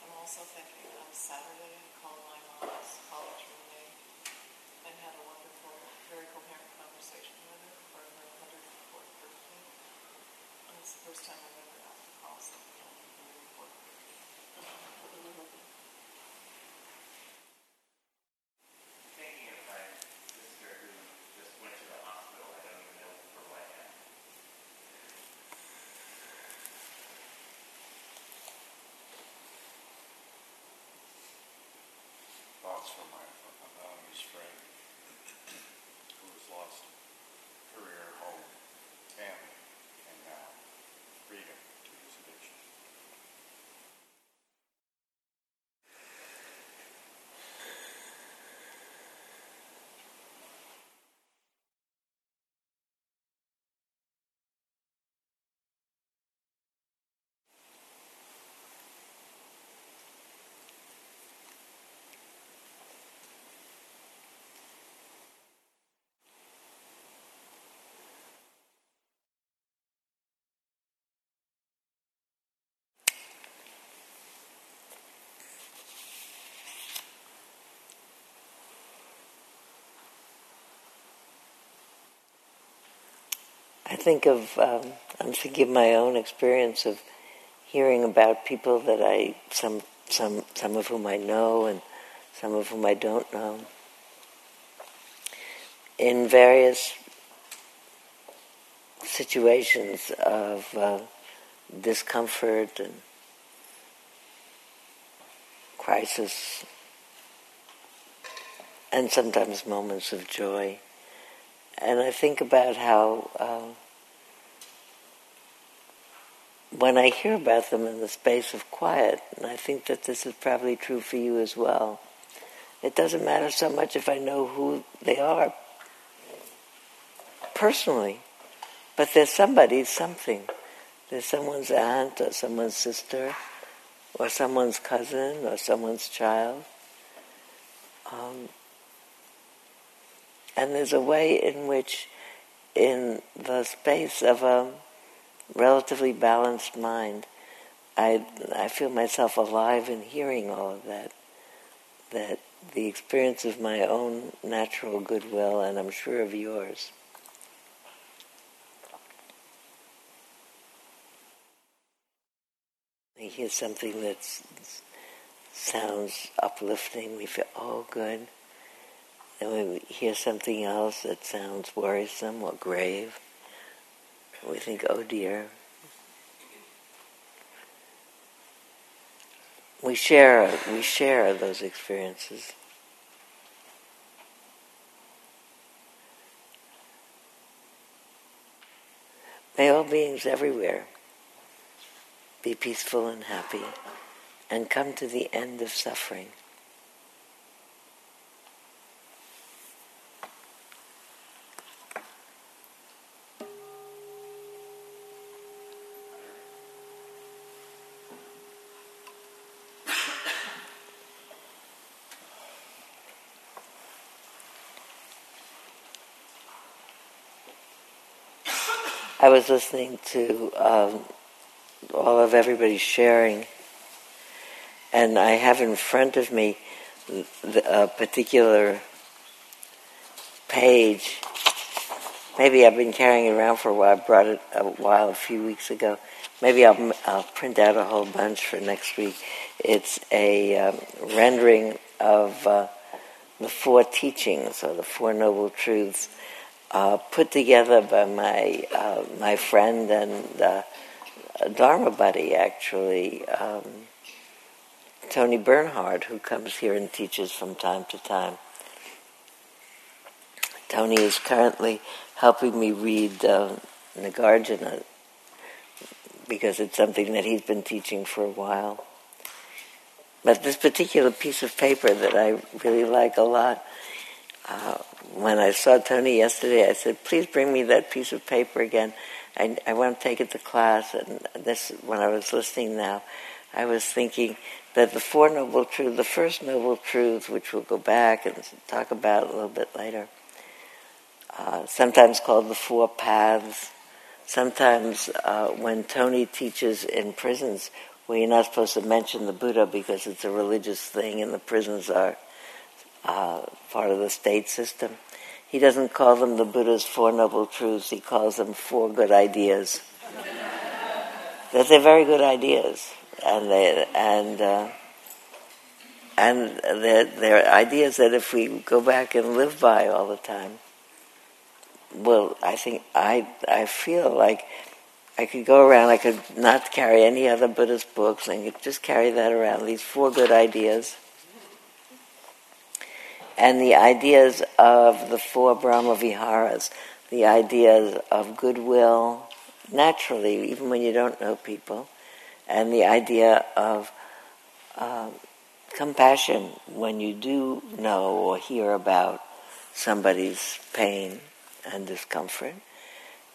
L: I'm also thinking on Saturday, I called my mom's college roommate and had a wonderful, very coherent conversation with her for her 104th birthday. First time I've ever asked to call somebody on their 104th birthday.
N: Thinking of my sister who just went to the hospital, I don't even know for what yet.
O: Thoughts from my, from my values friend who has lost career, home, family, and now freedom to his addiction.
A: I think of, um, I'm thinking of my own experience of hearing about people that I, some, some, some of whom I know and some of whom I don't know, in various situations of uh, discomfort and crisis, and sometimes moments of joy. And I think about how uh, when I hear about them in the space of quiet, and I think that this is probably true for you as well, it doesn't matter so much if I know who they are personally, but there's somebody, something. There's someone's aunt or someone's sister or someone's cousin or someone's child. Um, and there's a way in which, in the space of a relatively balanced mind, I, I feel myself alive in hearing all of that. That the experience of my own natural goodwill, and I'm sure of yours. We hear something that sounds uplifting. We feel, oh, good. then we hear something else that sounds worrisome or grave. We think, oh dear. We share, we share those experiences. May all beings everywhere be peaceful and happy and come to the end of suffering. I was listening to um, all of everybody sharing, and I have in front of me a particular page. Maybe I've been carrying it around for a while. I brought it a while, a few weeks ago. Maybe I'll, I'll print out a whole bunch for next week. It's a um, rendering of uh, the four teachings, or the Four Noble Truths, uh, put together by my uh, my friend and uh, Dharma buddy, actually, um, Tony Bernhard, who comes here and teaches from time to time. Tony is currently helping me read uh, Nagarjuna because it's something that he's been teaching for a while. But this particular piece of paper that I really like a lot, uh, when I saw Tony yesterday, I said, please bring me that piece of paper again. I, I want to take it to class. And this, when I was listening now, I was thinking that the Four Noble Truths, the first Noble Truth, which we'll go back and talk about a little bit later, uh, sometimes called the Four Paths. Sometimes uh, when Tony teaches in prisons, where you're not supposed to mention the Buddha because it's a religious thing and the prisons are uh, part of the state system. He doesn't call them the Buddha's Four Noble Truths, he calls them Four Good Ideas. that they're very good ideas. And, they, and, uh, and they're, they're ideas that if we go back and live by all the time, well, I think I, I feel like I could go around, I could not carry any other Buddhist books, and could just carry that around, these four good ideas and the ideas of the four Brahma Viharas, the ideas of goodwill, naturally, even when you don't know people, and the idea of uh, compassion when you do know or hear about somebody's pain and discomfort,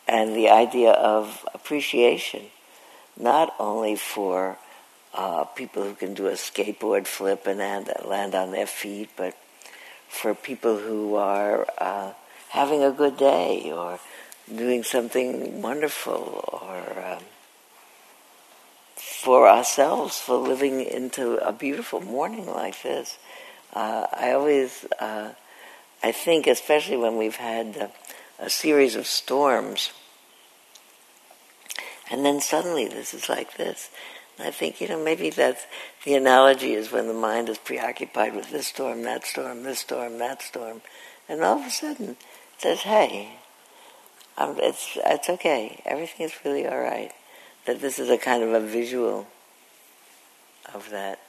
A: and the idea of appreciation, not only for uh, people who can do a skateboard flip and land on their feet, but for people who are uh, having a good day or doing something wonderful or um, for ourselves for living into a beautiful morning like this. Uh, I always, uh, I think, especially when we've had a series of storms, and then suddenly this is like this. I think, you know, maybe that's the analogy is when the mind is preoccupied with this storm, that storm, this storm, that storm, and all of a sudden it says, hey, um, it's, it's okay, everything is really all right. That this is a kind of a visual of that.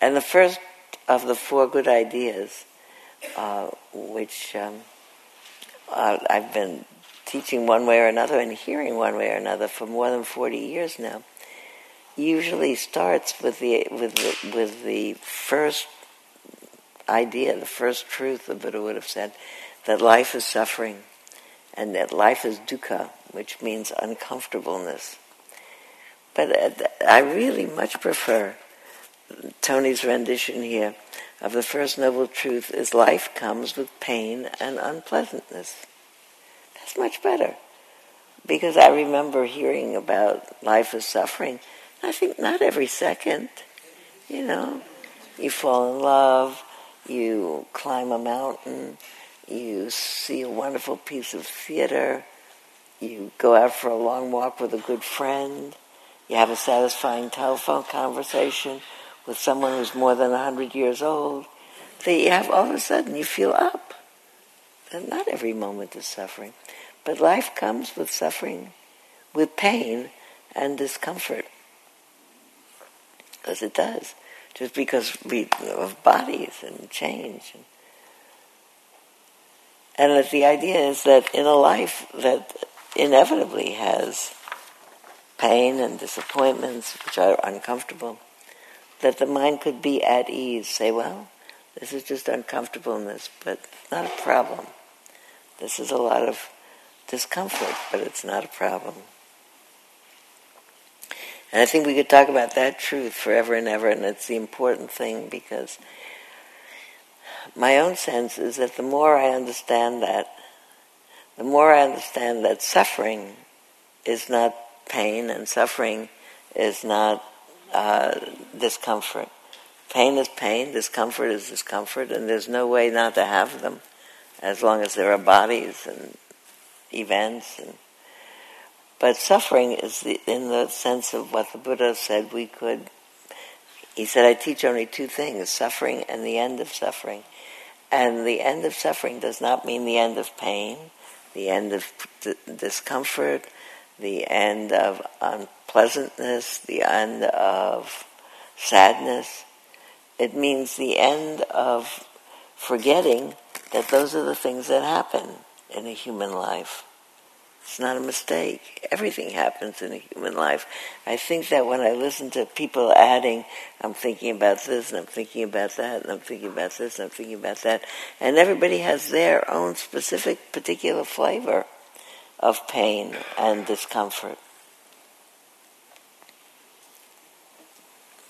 A: And the first of the four good ideas, uh, which um, uh, I've been teaching one way or another and hearing one way or another for more than 40 years now, usually starts with the with the, with the first idea, the first truth the Buddha would have said, that life is suffering, and that life is dukkha, which means uncomfortableness. But uh, I really much prefer Tony's rendition here of the first noble truth is life comes with pain and unpleasantness. That's much better. Because I remember hearing about life as suffering I think not every second. You know, you fall in love, you climb a mountain, you see a wonderful piece of theater, you go out for a long walk with a good friend, you have a satisfying telephone conversation with someone who's more than 100 years old. that you have all of a sudden you feel up. And not every moment is suffering. But life comes with suffering, with pain and discomfort. Because it does. Just because we of bodies and change. And that the idea is that in a life that inevitably has pain and disappointments which are uncomfortable, that the mind could be at ease, say, well, this is just uncomfortableness, but not a problem. This is a lot of discomfort, but it's not a problem. And I think we could talk about that truth forever and ever, and it's the important thing because my own sense is that the more I understand that, the more I understand that suffering is not pain and suffering is not uh, discomfort. Pain is pain, discomfort is discomfort, and there's no way not to have them as long as there are bodies and events. And, but suffering is the, in the sense of what the Buddha said we could. He said, I teach only two things suffering and the end of suffering. And the end of suffering does not mean the end of pain, the end of d- discomfort, the end of unpleasantness, the end of sadness. It means the end of forgetting that those are the things that happen in a human life. It's not a mistake. Everything happens in a human life. I think that when I listen to people adding, I'm thinking about this, and I'm thinking about that, and I'm thinking about this, and I'm thinking about that, and everybody has their own specific, particular flavor of pain and discomfort.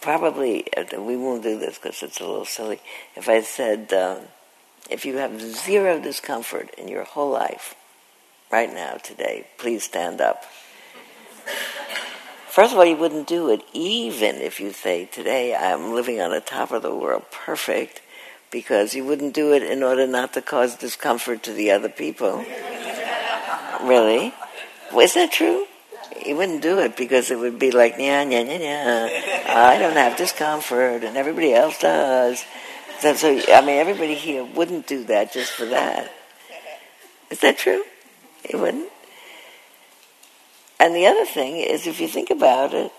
A: Probably, uh, we won't do this because it's a little silly. If I said, um, if you have zero discomfort in your whole life, right now, today, please stand up. First of all, you wouldn't do it even if you say, today I'm living on the top of the world, perfect, because you wouldn't do it in order not to cause discomfort to the other people. really? Well, is that true? You wouldn't do it because it would be like, yeah, yeah, yeah, yeah. I don't have discomfort and everybody else does. So, so, I mean, everybody here wouldn't do that just for that. Is that true? It wouldn't. And the other thing is, if you think about it,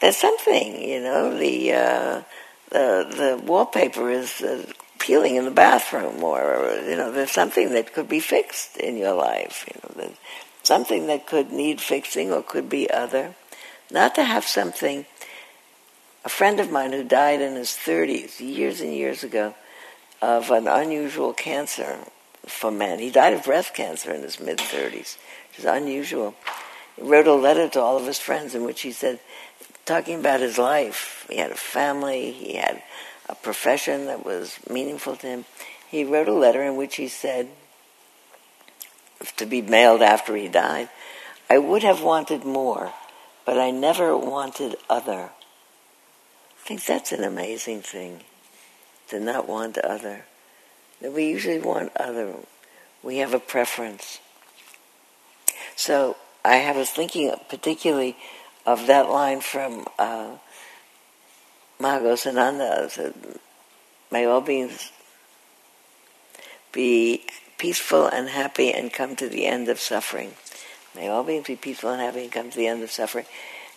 A: there's something, you know, the uh, the the wallpaper is uh, peeling in the bathroom, or you know, there's something that could be fixed in your life. You know, there's something that could need fixing or could be other. Not to have something. A friend of mine who died in his 30s, years and years ago, of an unusual cancer for men. He died of breast cancer in his mid 30s, which is unusual. He wrote a letter to all of his friends in which he said, talking about his life, he had a family, he had a profession that was meaningful to him. He wrote a letter in which he said, to be mailed after he died, I would have wanted more, but I never wanted other. I think that's an amazing thing, to not want other. That we usually want other. We have a preference. So I was thinking particularly of that line from uh, Maha Ghosananda, may all beings be peaceful and happy and come to the end of suffering. May all beings be peaceful and happy and come to the end of suffering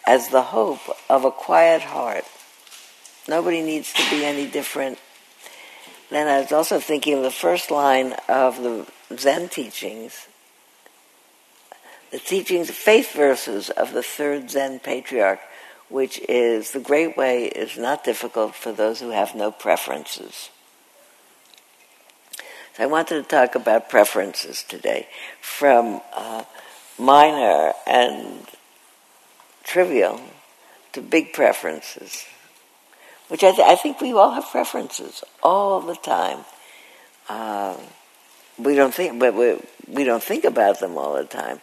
A: as the hope of a quiet heart. Nobody needs to be any different. Then I was also thinking of the first line of the Zen teachings, the teachings, faith verses of the third Zen patriarch, which is the great way is not difficult for those who have no preferences. So I wanted to talk about preferences today, from uh, minor and trivial to big preferences, which I, th- I think we all have preferences all the time. Uh, we don't think, but we, we don't think about them all the time.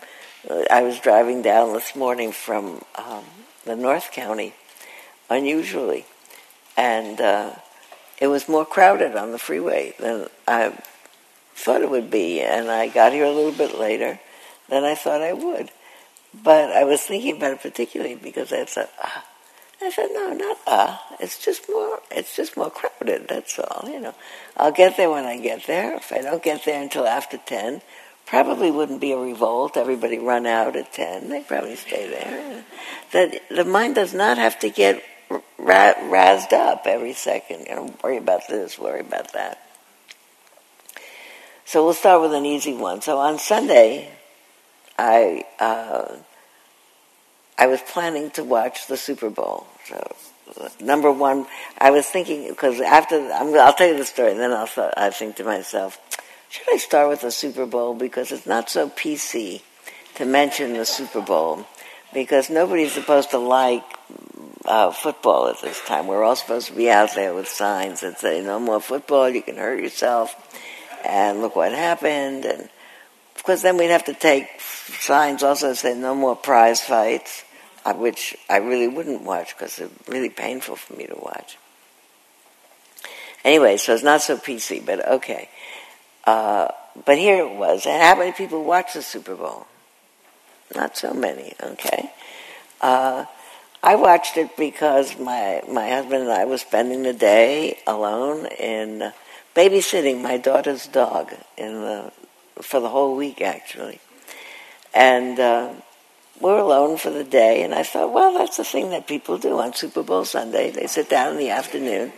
A: I was driving down this morning from um, the North County, unusually, and uh, it was more crowded on the freeway than I thought it would be, and I got here a little bit later than I thought I would. But I was thinking about it particularly because I thought, ah, I said, no, not uh. It's just more. It's just more crowded. That's all. You know, I'll get there when I get there. If I don't get there until after ten, probably wouldn't be a revolt. Everybody run out at ten. They probably stay there. That the mind does not have to get ra- razzed up every second. You know, worry about this, worry about that. So we'll start with an easy one. So on Sunday, I uh, I was planning to watch the Super Bowl. So number one, I was thinking because after i will tell you the story, and then I'll I think to myself, should I start with the Super Bowl because it's not so PC to mention the Super Bowl because nobody's supposed to like uh, football at this time. We're all supposed to be out there with signs that say no more football, you can hurt yourself, and look what happened. And of course, then we'd have to take signs also that say no more prize fights, uh, which I really wouldn't watch because it's really painful for me to watch. Anyway, so it's not so PC, but okay. Uh, but here it was. And how many people watch the Super Bowl? Not so many, okay. Uh, I watched it because my my husband and I were spending the day alone in babysitting my daughter's dog in the for the whole week actually, and uh, we're alone for the day. And I thought, well, that's the thing that people do on Super Bowl Sunday. They sit down in the afternoon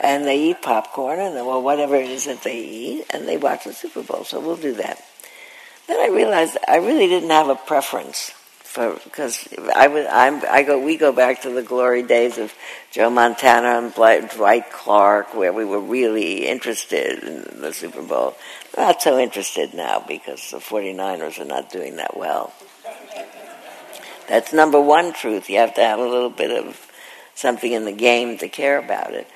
A: and they eat popcorn and well whatever it is that they eat and they watch the Super Bowl. So we'll do that. Then I realized I really didn't have a preference because I was I'm, I go we go back to the glory days of Joe Montana and Dwight Clark where we were really interested in the Super Bowl. Not so interested now because the 49ers are not doing that well. That's number one truth. You have to have a little bit of something in the game to care about it.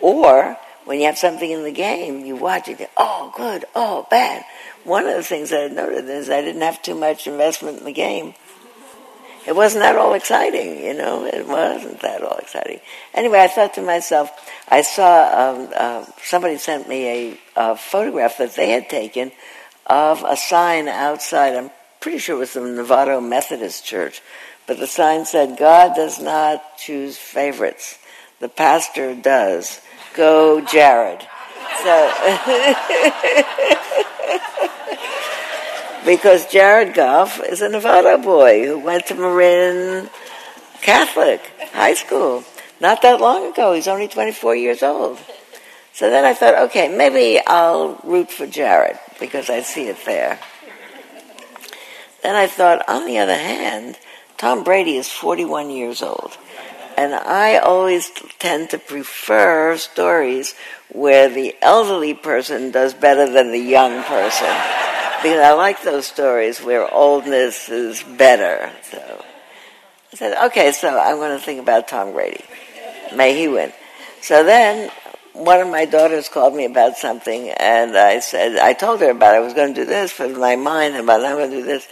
A: Or when you have something in the game, you watch it, oh, good, oh, bad. One of the things I noted is I didn't have too much investment in the game it wasn't that all exciting, you know. It wasn't that all exciting. Anyway, I thought to myself, I saw um, uh, somebody sent me a, a, photograph that they had taken of a sign outside. I'm pretty sure it was the Novato Methodist Church, but the sign said, "God does not choose favorites; the pastor does." Go, Jared. So. because Jared Goff is a Novato boy who went to Marin Catholic High School not that long ago. He's only 24 years old. So then I thought, okay, maybe I'll root for Jared because I see it there. Then I thought, on the other hand, Tom Brady is 41 years old. And I always tend to prefer stories where the elderly person does better than the young person because I like those stories where oldness is better. So I said, okay, so I'm going to think about Tom Brady. May he win. So then one of my daughters called me about something, and I said, I told her about it. I was going to do this for my mind, about I'm going to do this.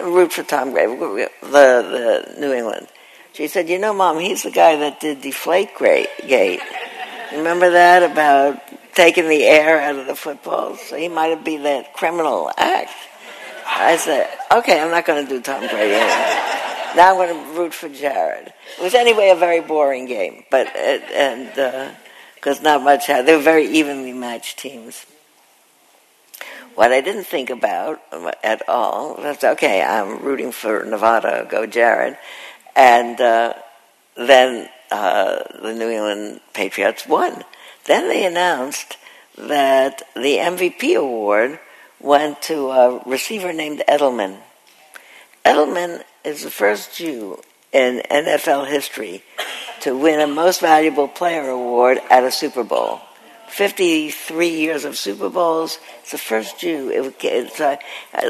A: Root for Tom Brady, the, the New England. She said, you know, Mom, he's the guy that did Deflate Gate. Remember that about taking the air out of the football, so he might have been that criminal act. I said, okay, I'm not going to do Tom Brady anymore. Now I'm going to root for Jared. It was anyway a very boring game, but it, and because uh, not much. They were very evenly matched teams. What I didn't think about at all was okay. I'm rooting for Novato. Go Jared, and uh, then uh, the New England Patriots won. Then they announced that the MVP award went to a receiver named Edelman. Edelman is the first Jew in NFL history to win a Most Valuable Player award at a Super Bowl. 53 years of Super Bowls. It's the first Jew. It, uh,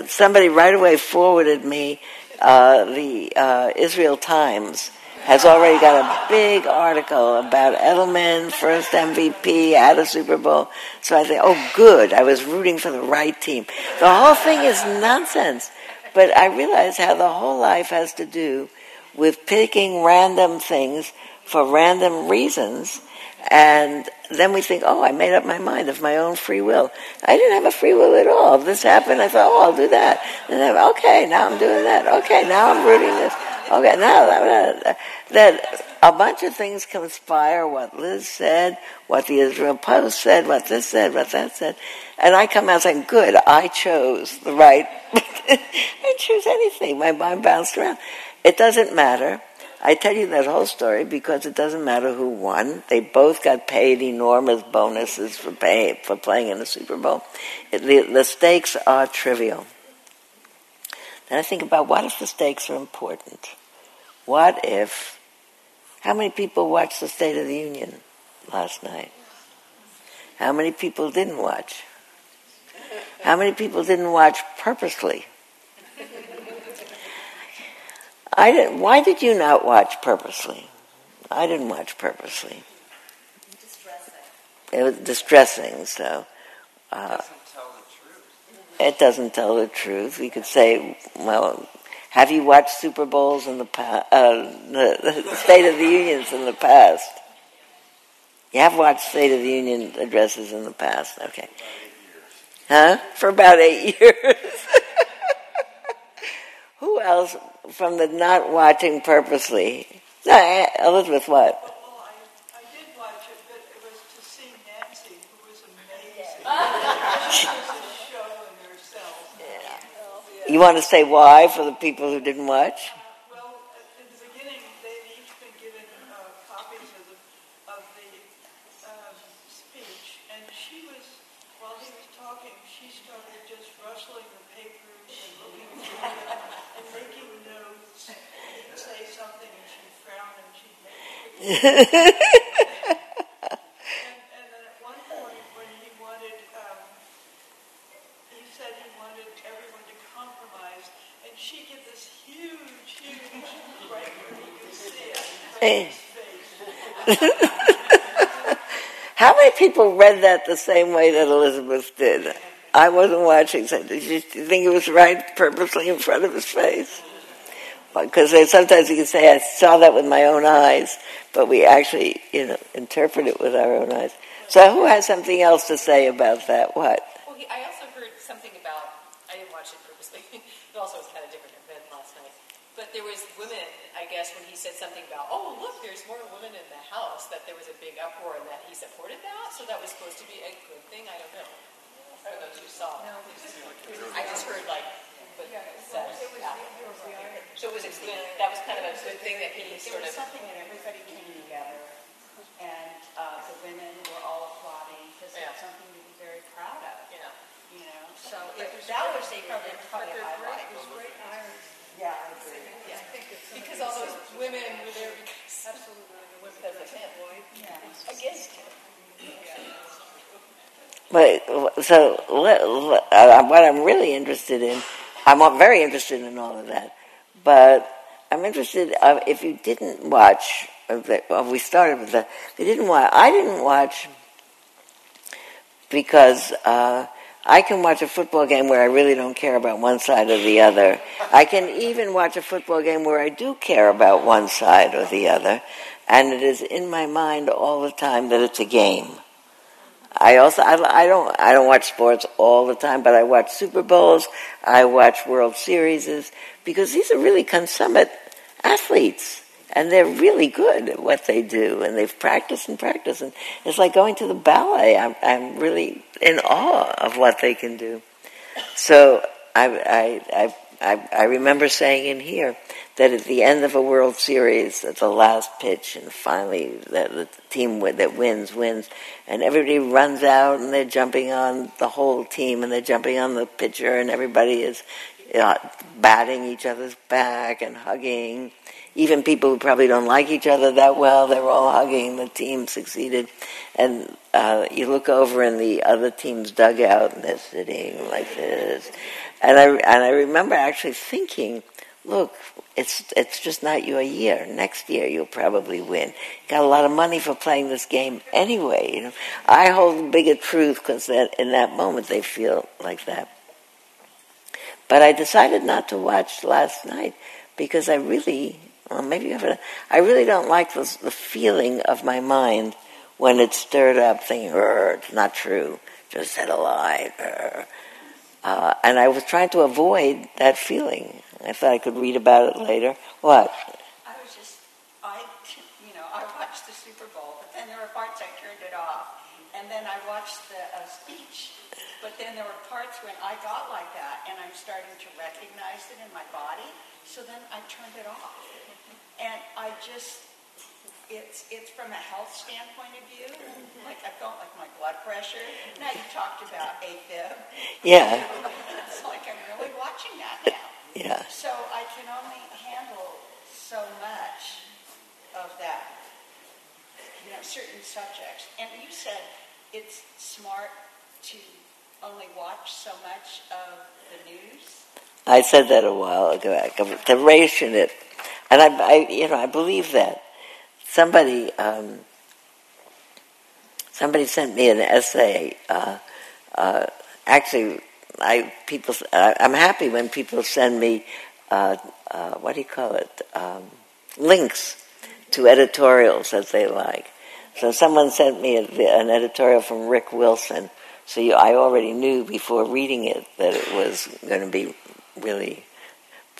A: somebody right away forwarded me uh, the uh, Israel Times has already got a big article about Edelman, first MVP at a Super Bowl. So I think, oh, good, I was rooting for the right team. The whole thing is nonsense. But I realize how the whole life has to do with picking random things for random reasons. And then we think, oh, I made up my mind of my own free will. I didn't have a free will at all. This happened. I thought, oh, I'll do that. And then, okay, now I'm doing that. Okay, now I'm rooting this. Okay, no, no, no, that a bunch of things conspire. What Liz said, what the Israel Post said, what this said, what that said, and I come out saying, "Good, I chose the right." I choose anything. My mind bounced around. It doesn't matter. I tell you that whole story because it doesn't matter who won. They both got paid enormous bonuses for pay, for playing in the Super Bowl. It, the, the stakes are trivial. Then I think about what if the stakes are important? What if? How many people watched the State of the Union last night? How many people didn't watch? How many people didn't watch purposely? I didn't. Why did you not watch purposely? I didn't watch purposely.
B: Distressing.
A: It was distressing. So uh, it doesn't tell the truth. We could say, well, have you watched Super Bowls in the past? Uh, the, the State of the Unions in the past? You have watched State of the Union addresses in the past, okay? Huh? For about eight years. Who else from the not watching purposely? No, eh, Elizabeth, what?
G: Well, I, I did watch it, but it was to see Nancy, who was amazing. she was a show in herself.
A: You want to say why for the people who didn't watch?
G: Well, at- the beginning, they'd each been given uh, copies of the, speech, and she was, while he was talking, she started just rustling the papers and looking and making notes. He'd say something, and she'd frown, and she'd make and, and then at one point, when he wanted, um, he said he wanted everyone to compromise, and she this huge, huge, right where he could see it,
A: Eh. How many people read that the same way that Elizabeth did? I wasn't watching, so did you think it was right purposely in front of his face? Because sometimes you can say, I saw that with my own eyes, but we actually, you know, interpret it with our own eyes. So who has something else to say about that? What?
I: Well, he, I also heard something about, I didn't watch it purposely, it also was kind of different event last night. But there was women, I guess, when he said something about, oh, look, there's more women in the house, that there was a big uproar and that he supported that. So that was supposed to be a good thing. I don't know. For those who saw. No, I just heard like, but that, yeah. So it was, ex- that was kind of a good thing that he
M: It
I: sort
M: was something that everybody came together, and uh, the women were all applauding because
I: Yeah.
M: it's something to be very proud of.
I: Yeah.
M: You know, so it, that was a probably, probably a highlight. Yeah, I agree.
I: Yeah. Because all those women were there because. Absolutely. Because of him.
M: Yeah.
I: Against him.
A: But so let- let- uh, what I'm really interested in, I'm very interested in all of that. But I'm interested uh, if you didn't watch. uh, Well, we started with the. They didn't watch. I didn't watch because uh, I can watch a football game where I really don't care about one side or the other. I can even watch a football game where I do care about one side or the other, and it is in my mind all the time that it's a game. I also I, I don't I don't watch sports all the time, but I watch Super Bowls, I watch World Series because these are really consummate athletes, and they're really good at what they do, and they've practiced and practiced, and it's like going to the ballet. I'm I'm really in awe of what they can do. So I I I I, remember saying in here that at the end of a World Series, at the last pitch, and finally the, the team that wins wins, and everybody runs out and they're jumping on the whole team and they're jumping on the pitcher and everybody is uh, batting each other's back and hugging. Even people who probably don't like each other that well, they're all hugging. The team succeeded, and uh, you look over in the other team's dugout and they're sitting like this. And I and I remember actually thinking, look, it's it's just not your year. Next year you'll probably win. Got a lot of money for playing this game anyway. You know, I hold the bigger truth because in that moment they feel like that. But I decided not to watch last night because I really, well, maybe haven't. I really don't like the, the feeling of my mind when it's stirred up, thinking, "Er, it's not true. Just said a lie." er." Uh, and I was trying to avoid that feeling. I thought I could read about it later. What?
M: I was just, I, you know, I watched the Super Bowl, but then there were parts I turned it off. And then I watched the uh, speech, but then there were parts when I got like that, and I'm starting to recognize it in my body. So then I turned it off. And I just, it's, it's from a health standpoint of view. Like I felt like my blood pressure. Now you talked about AFib.
A: Yeah.
M: it's like I'm really watching that now.
A: Yeah.
M: So I can only handle so much of that, you know, certain subjects. And you said it's smart to only watch so much of the news.
A: I said that a while ago, to ration it. And I, I, you know, I believe that. Somebody, um, somebody sent me an essay. Uh, uh, actually, I people, I, I'm happy when people send me, uh, uh what do you call it, um, links to editorials that they like. So someone sent me a, an editorial from Rick Wilson. So you, I already knew before reading it that it was going to be really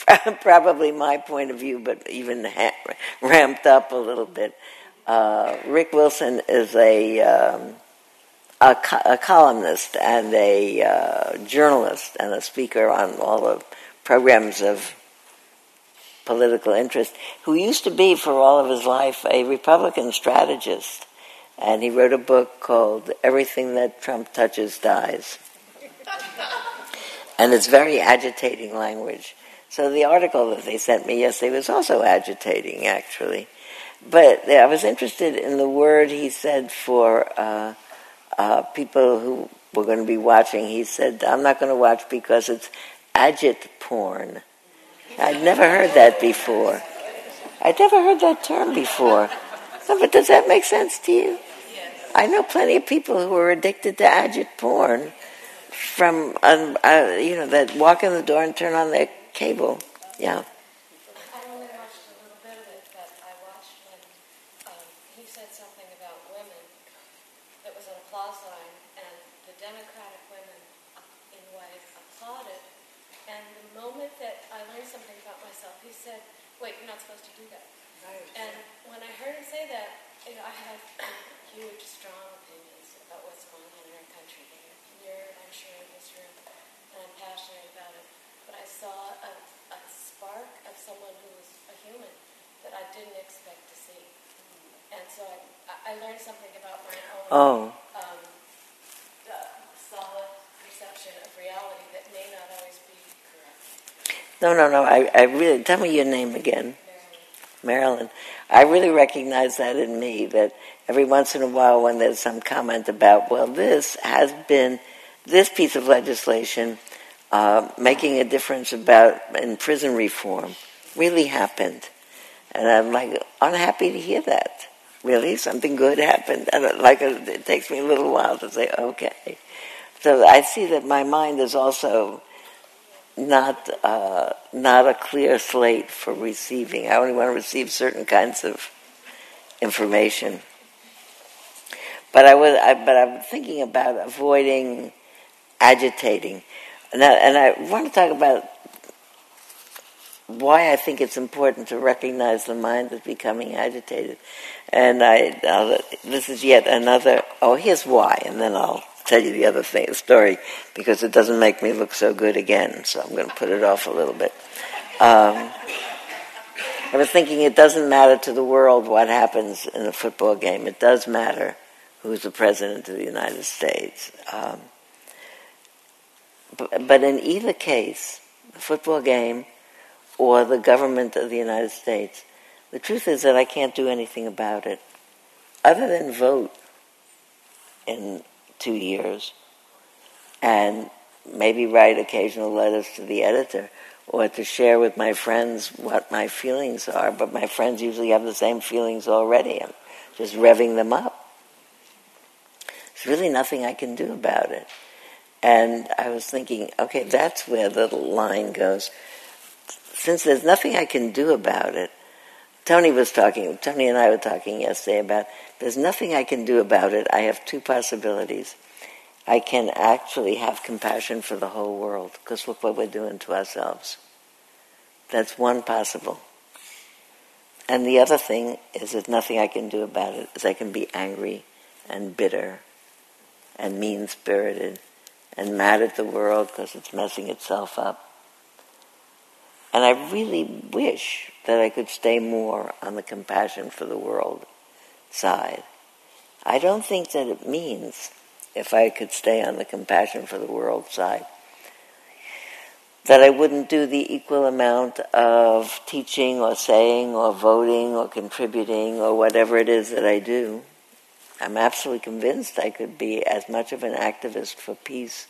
A: probably my point of view, but even ha- ramped up a little bit. Uh, Rick Wilson is a um, a, co- a, columnist and a uh, journalist and a speaker on all the programs of political interest, who used to be for all of his life a Republican strategist. And he wrote a book called Everything That Trump Touches Dies. and it's very agitating language. So the article that they sent me yesterday was also agitating, actually. But I was interested in the word he said for uh, uh, people who were going to be watching. He said, I'm not going to watch because it's agit porn. I'd never heard that before. I'd never heard that term before. but does that make sense to you? I know plenty of people who are addicted to agit porn from, um, uh, you know, that walk in the door and turn on their cable. Yeah.
B: I only watched a little bit of it, but I watched when he said something about women that was an applause line, and the Democratic women in white applauded. And the moment that I learned something about myself, he said, "Wait, you're not supposed to do that." And when I heard him say that, you know, I have huge, strong opinions about what's going on in our country. You're, I'm sure, in this room, and I'm passionate about it but I saw a, a spark of someone who was a human that I didn't expect to see. And so I, I learned something about my own
A: oh.
B: um, solid perception of reality that may not always be correct.
A: No, no, no. I, I really tell me your name again. Marilyn. I really recognize that in me, that every once in a while when there's some comment about, well, this has been, this piece of legislation uh, making a difference about in prison reform really happened. And I'm like unhappy to hear that. Really, something good happened. And like it takes me a little while to say, okay. So I see that my mind is also not uh, not a clear slate for receiving. I only want to receive certain kinds of information. But I was, I, but I'm thinking about avoiding agitating. And I, and I want to talk about why I think it's important to recognize the mind that's becoming agitated. And I, this is yet another, oh, here's why, and then I'll tell you the other thing, story, because it doesn't make me look so good again, so I'm going to put it off a little bit. Um, I was thinking it doesn't matter to the world what happens in a football game. It does matter who's the president of the United States. Um, but in either case, the football game or the government of the United States, the truth is that I can't do anything about it other than vote in two years and maybe write occasional letters to the editor or to share with my friends what my feelings are. But my friends usually have the same feelings already. I'm just revving them up. There's really nothing I can do about it. And I was thinking, okay, that's where the line goes. Since there's nothing I can do about it, Tony was talking, Tony and I were talking yesterday about there's nothing I can do about it. I have two possibilities. I can actually have compassion for the whole world, because look what we're doing to ourselves. That's one possible. And the other thing is there's nothing I can do about it, is I can be angry and bitter and mean spirited and mad at the world because it's messing itself up. And I really wish that I could stay more on the compassion for the world side. I don't think that it means, if I could stay on the compassion for the world side, that I wouldn't do the equal amount of teaching or saying or voting or contributing or whatever it is that I do. I'm absolutely convinced I could be as much of an activist for peace,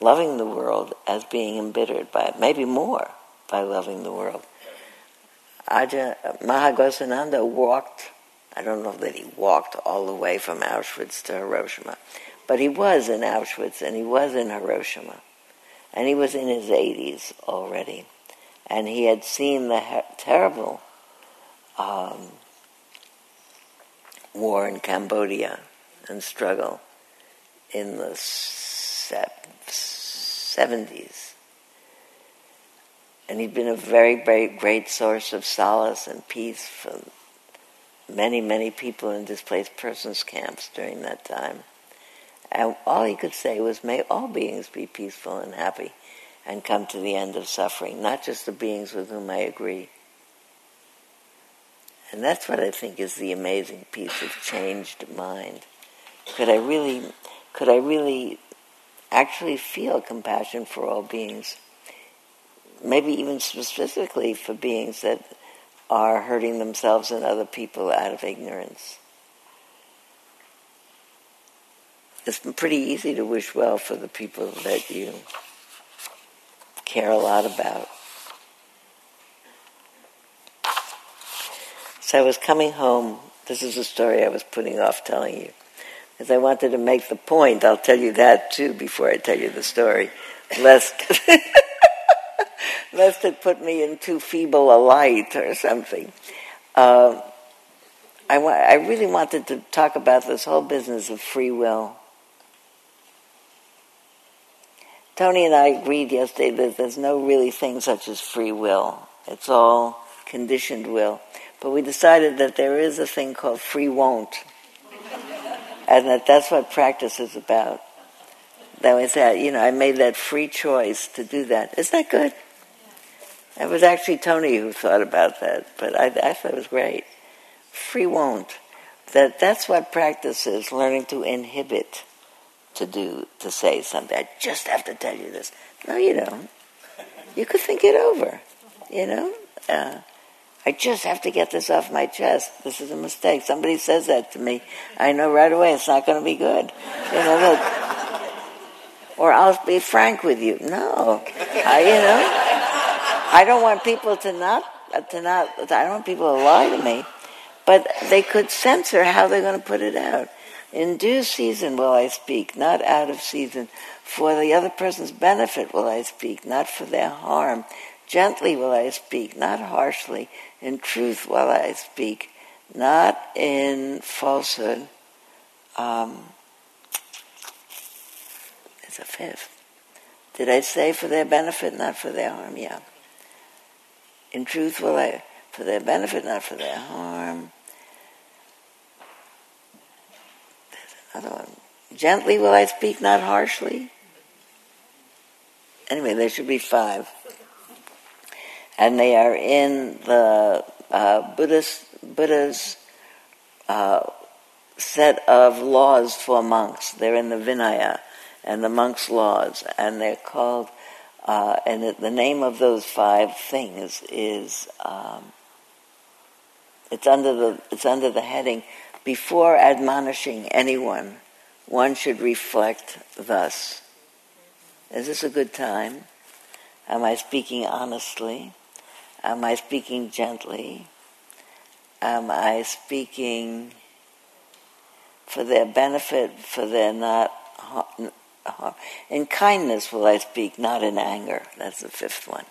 A: loving the world, as being embittered by it, maybe more by loving the world. Aja Maha Ghosananda walked, I don't know that he walked all the way from Auschwitz to Hiroshima, but he was in Auschwitz and he was in Hiroshima. And he was in his 80s already. And he had seen the terrible um, war in Cambodia and struggle in the 70s. And he'd been a very, great source of solace and peace for many, many people in displaced persons camps during that time. And all he could say was, May all beings be peaceful and happy and come to the end of suffering, not just the beings with whom I agree. And that's what I think is the amazing piece of changed mind. Could I really, could I really actually feel compassion for all beings? Maybe even specifically for beings that are hurting themselves and other people out of ignorance. It's pretty easy to wish well for the people that you care a lot about. So I was coming home. This is a story I was putting off telling you. Because I wanted to make the point, I'll tell you that too before I tell you the story, lest, lest it put me in too feeble a light or something. Uh, I, wa- I really wanted to talk about this whole business of free will. Tony and I agreed yesterday that there's no really thing such as free will. It's all conditioned will. But we decided that there is a thing called free won't. and that that's what practice is about. That was that, you know, I made that free choice to do that. Is that good? It was actually Tony who thought about that, but I, I thought it was great. Free won't. That that's what practice is, learning to inhibit to do, to say something. I just have to tell you this. No, you don't. You could think it over, you know? Uh, I just have to get this off my chest. This is a mistake. Somebody says that to me. I know right away it's not going to be good. You know, that, or I'll be frank with you. No, I, you know, I don't want people to not, to not, I don't want people to lie to me, but they could censor how they're going to put it out. In due season will I speak, not out of season. For the other person's benefit will I speak, not for their harm. Gently will I speak, not harshly. In truth while I speak, not in falsehood. Um, it's a fifth. Did I say for their benefit, not for their harm? Yeah. In truth will I, for their benefit, not for their harm. There's another one. Gently will I speak, not harshly. Anyway, there should be five and they are in the uh, Buddhist, Buddha's uh, set of laws for monks. They're in the Vinaya and the monks' laws, and they're called. Uh, and the, name of those five things is um, it's under the it's under the heading before admonishing anyone, one should reflect thus. Is this a good time? Am I speaking honestly? Am I speaking gently? Am I speaking for their benefit, for their not harm? In kindness will I speak, not in anger. That's the fifth one.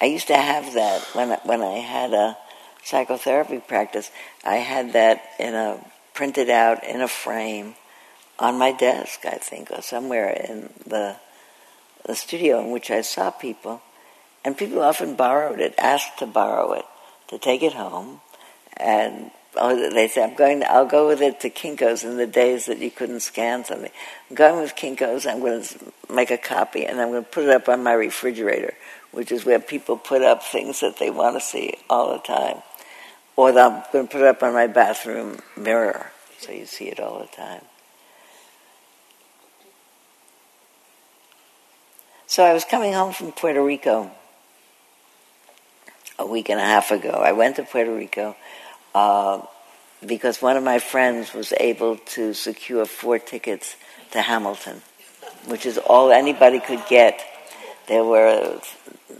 A: I used to have that when I, when I had a psychotherapy practice. I had that in a printed out in a frame on my desk, I think, or somewhere in the the studio in which I saw people, and people often borrowed it, asked to borrow it, to take it home, and oh, they say, I'm going to, I'll go with it to Kinko's in the days that you couldn't scan something. I'm going with Kinko's, I'm going to make a copy, and I'm going to put it up on my refrigerator, which is where people put up things that they want to see all the time. Or I'm going to put it up on my bathroom mirror, so you see it all the time. So I was coming home from Puerto Rico a week and a half ago. I went to Puerto Rico uh, because one of my friends was able to secure four tickets to Hamilton, which is all anybody could get. There were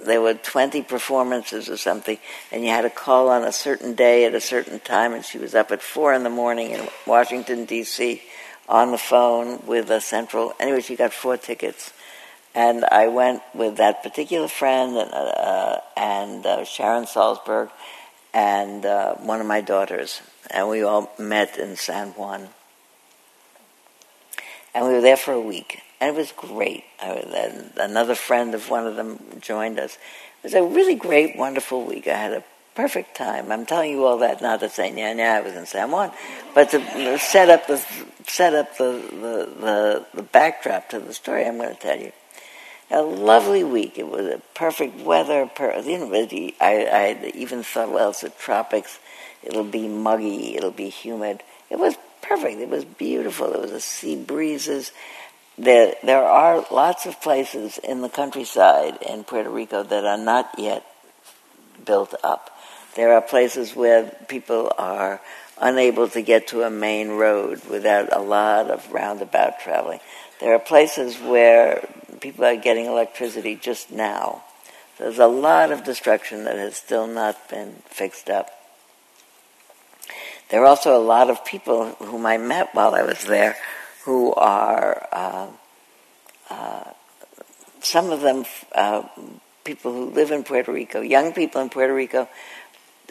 A: there were 20 performances or something, and you had to call on a certain day at a certain time, and she was up at 4 in the morning in Washington, D.C., on the phone with a central. Anyway, she got four tickets. And I went with that particular friend and, uh, and uh, Sharon Salzberg and uh, one of my daughters. And we all met in San Juan. And we were there for a week and it was great. I, another friend of one of them joined us. It was a really great, wonderful week. I had a perfect time. I'm telling you all that not to say, yeah, yeah, I was in San Juan, but to set up the set up the the, the, the backdrop to the story I'm going to tell you. A lovely week. It was a perfect weather. Per, you know, I, I even thought, well, it's the tropics. It'll be muggy. It'll be humid. It was perfect. It was beautiful. There was a sea breezes there, there are lots of places in the countryside in Puerto Rico that are not yet built up. There are places where people are unable to get to a main road without a lot of roundabout traveling. There are places where people are getting electricity just now. There's a lot of destruction that has still not been fixed up. There are also a lot of people whom I met while I was there who are uh, uh, some of them uh, people who live in Puerto Rico, young people in Puerto Rico,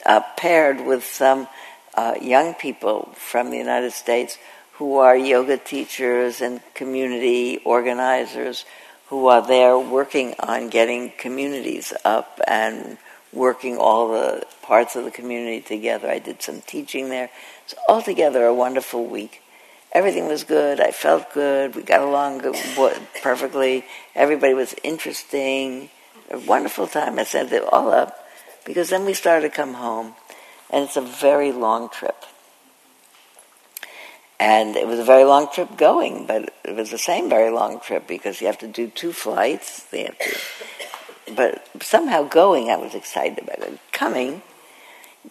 A: uh, paired with some uh, young people from the United States who are yoga teachers and community organizers who are there working on getting communities up and working all the parts of the community together. I did some teaching there. It's altogether a wonderful week everything was good. I felt good. We got along perfectly. Everybody was interesting. A wonderful time. I set it all up because then we started to come home, and it's a very long trip. And it was a very long trip going, but it was the same very long trip because you have to do two flights. But somehow going, I was excited about it. Coming,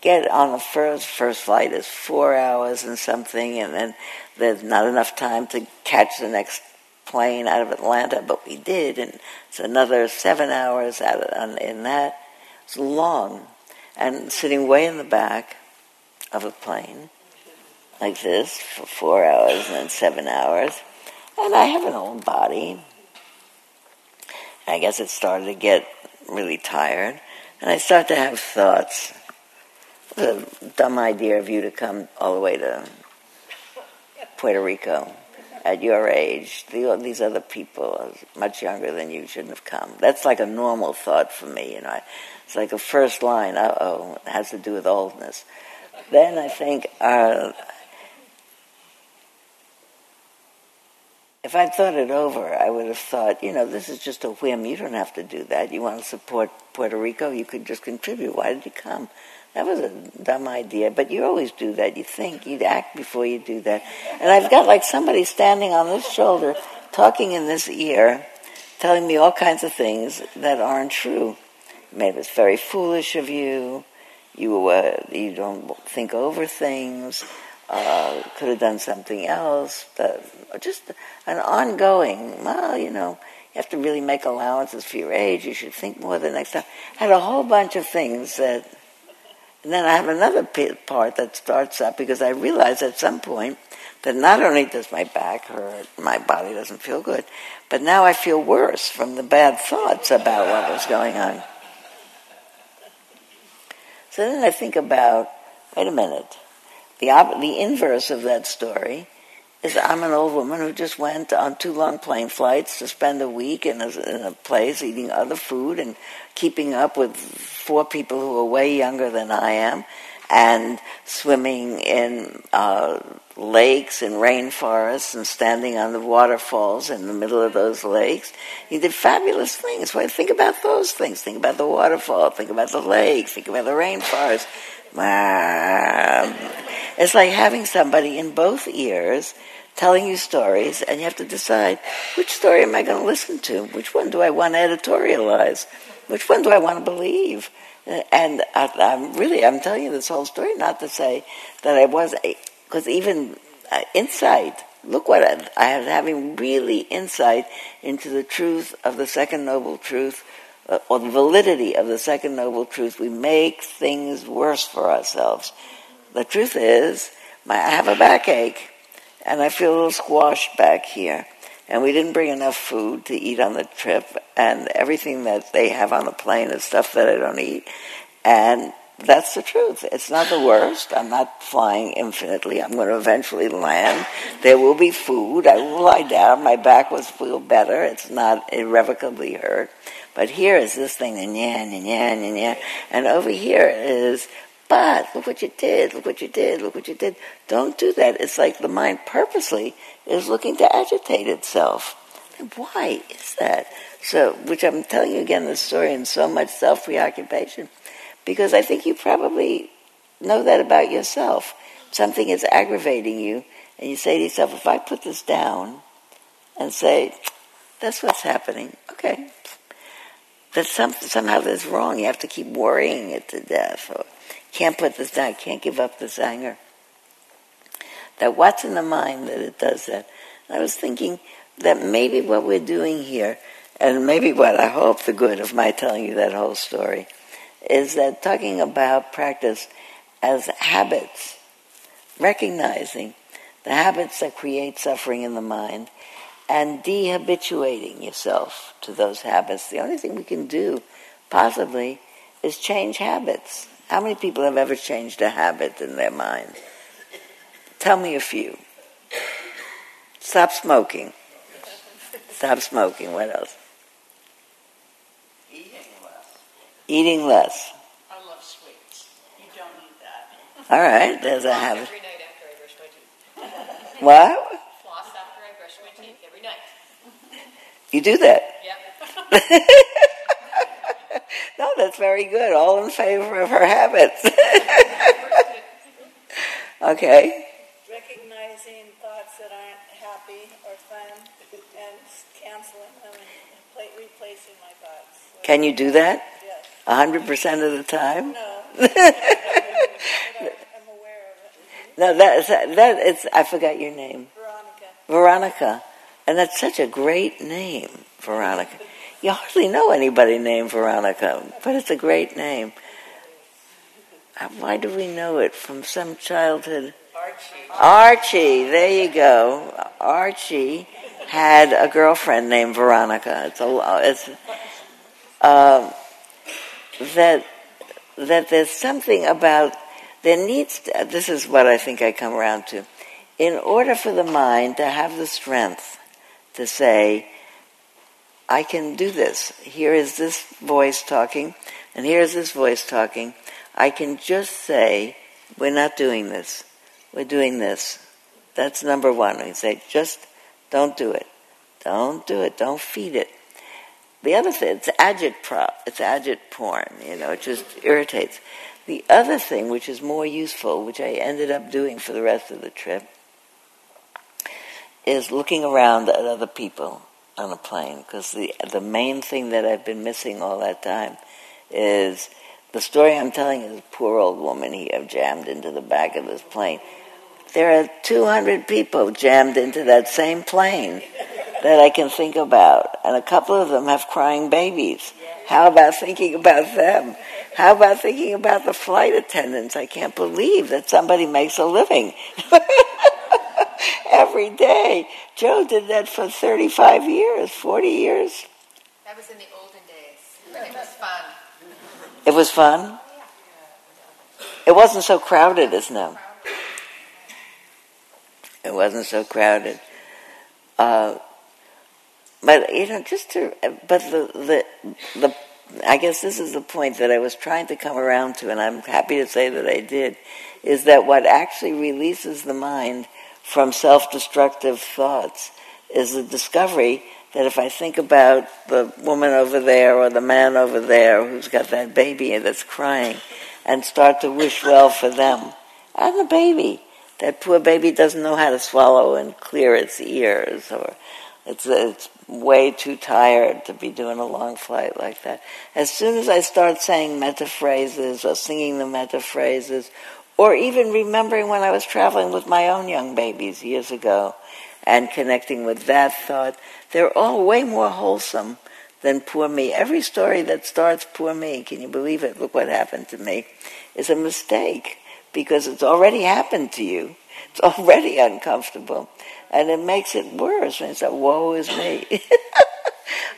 A: get on the first first flight is four hours and something, and then there's not enough time to catch the next plane out of Atlanta, but we did, and it's another seven hours out of, in that. It's long, and sitting way in the back of a plane, like this, for four hours and then seven hours, and I have an old body. I guess it started to get really tired, and I start to have thoughts. a dumb idea of you to come all the way to Puerto Rico at your age. These other people much younger than you shouldn't have come. That's like a normal thought for me, you know. It's like a first line, uh oh, it has to do with oldness. Then I think, uh, if I'd thought it over, I would have thought, you know, this is just a whim. You don't have to do that. You want to support Puerto Rico, you could just contribute. Why did you come? That was a dumb idea, but you always do that. You think, you act before you do that. And I've got like somebody standing on this shoulder, talking in this ear, telling me all kinds of things that aren't true. Maybe it's very foolish of you. You uh, you don't think over things. Uh, could have done something else. But just an ongoing. Well, you know, you have to really make allowances for your age. You should think more the next time. I had a whole bunch of things that and then I have another part that starts up because I realize at some point that not only does my back hurt, my body doesn't feel good, but now I feel worse from the bad thoughts about what was going on. So then I think about wait a minute. The, op- the inverse of that story is I'm an old woman who just went on two long plane flights to spend a week in a, in a place eating other food and keeping up with four people who are way younger than I am and swimming in uh, lakes and rainforests and standing on the waterfalls in the middle of those lakes. He did fabulous things. Well, think about those things. Think about the waterfall. Think about the lake. Think about the rainforest. It's like having somebody in both ears telling you stories, and you have to decide which story am I going to listen to? Which one do I want to editorialize? Which one do I want to believe? And I, am really, I'm telling you this whole story not to say that I was, because even uh, insight, look what I, I was having really insight into the truth of the second noble truth, uh, Uh, or the validity of the second noble truth. We make things worse for ourselves. The truth is, I have a backache and I feel a little squashed back here. And we didn't bring enough food to eat on the trip, and everything that they have on the plane is stuff that I don't eat. And that's the truth. It's not the worst. I'm not flying infinitely. I'm going to eventually land. There will be food. I will lie down. My back will feel better. It's not irrevocably hurt. But here is this thing, and yeah, and yeah, and yeah. And over here is but look what you did, look what you did, look what you did. Don't do that. It's like the mind purposely is looking to agitate itself. Why is that? So, which I'm telling you again the story in so much self preoccupation, because I think you probably know that about yourself. Something is aggravating you, and you say to yourself, if I put this down and say, that's what's happening, okay. That some, somehow that's wrong. You have to keep worrying it to death. Or, can't put this down, can't give up this anger. That what's in the mind that it does that? I was thinking that maybe what we're doing here, and maybe what I hope the good of my telling you that whole story, is that talking about practice as habits, recognizing the habits that create suffering in the mind, and dehabituating yourself to those habits. The only thing we can do, possibly, is change habits. How many people have ever changed a habit in their mind? Tell me a few. Stop smoking. Stop smoking. What else?
M: Eating less.
A: Eating less.
M: I love sweets. You don't need
A: that. All right, there's a habit.
I: Every night after I brush my teeth.
A: What?
I: Floss after I brush my teeth every night.
A: You do that?
I: Yeah.
A: no, that's very good. All in favor of her habits. okay.
D: Recognizing thoughts that aren't happy or fun and canceling them and replacing my thoughts.
A: Can you do that?
D: Yes.
A: A hundred percent of the time?
D: No. I'm aware of it.
A: No, that's that. It's I forgot your name.
D: Veronica.
A: Veronica, and that's such a great name, Veronica. You hardly know anybody named Veronica, but it's a great name. Uh, why do we know it from some childhood?
M: Archie.
A: Archie, there you go. Archie had a girlfriend named Veronica. It's a it's uh, that that there's something about there needs to, this is what I think I come around to. In order for the mind to have the strength to say, I can do this. Here is this voice talking, and here is this voice talking. I can just say, we're not doing this. We're doing this. That's number one. We say, just don't do it. Don't do it. Don't feed it. The other thing, it's agit prop. It's agit porn. You know, it just irritates. The other thing, which is more useful, which I ended up doing for the rest of the trip, is looking around at other people on a plane because the the main thing that I've been missing all that time is the story I'm telling is a poor old woman here jammed into the back of this plane. There are 200 people jammed into that same plane that I can think about, and a couple of them have crying babies. How about thinking about them? How about thinking about the flight attendants? I can't believe that somebody makes a living. every day. Joe did that for 35 years, 40 years.
B: That was in the olden days, but it was fun.
A: It was fun? It wasn't so crowded as now. it wasn't so crowded. Uh, but you know, just to, but the the the, I guess this is the point that I was trying to come around to, and I'm happy to say that I did, is that what actually releases the mind from self-destructive thoughts is the discovery that if I think about the woman over there or the man over there who's got that baby that's crying, and start to wish well for them and the baby. That poor baby doesn't know how to swallow and clear its ears, or it's it's way too tired to be doing a long flight like that. As soon as I start saying metta phrases or singing the metta phrases, or even remembering when I was traveling with my own young babies years ago, and connecting with that thought, they're all way more wholesome than poor me. Every story that starts poor me, can you believe it? Look what happened to me, is a mistake because it's already happened to you. It's already uncomfortable. And it makes it worse when it's a woe is me.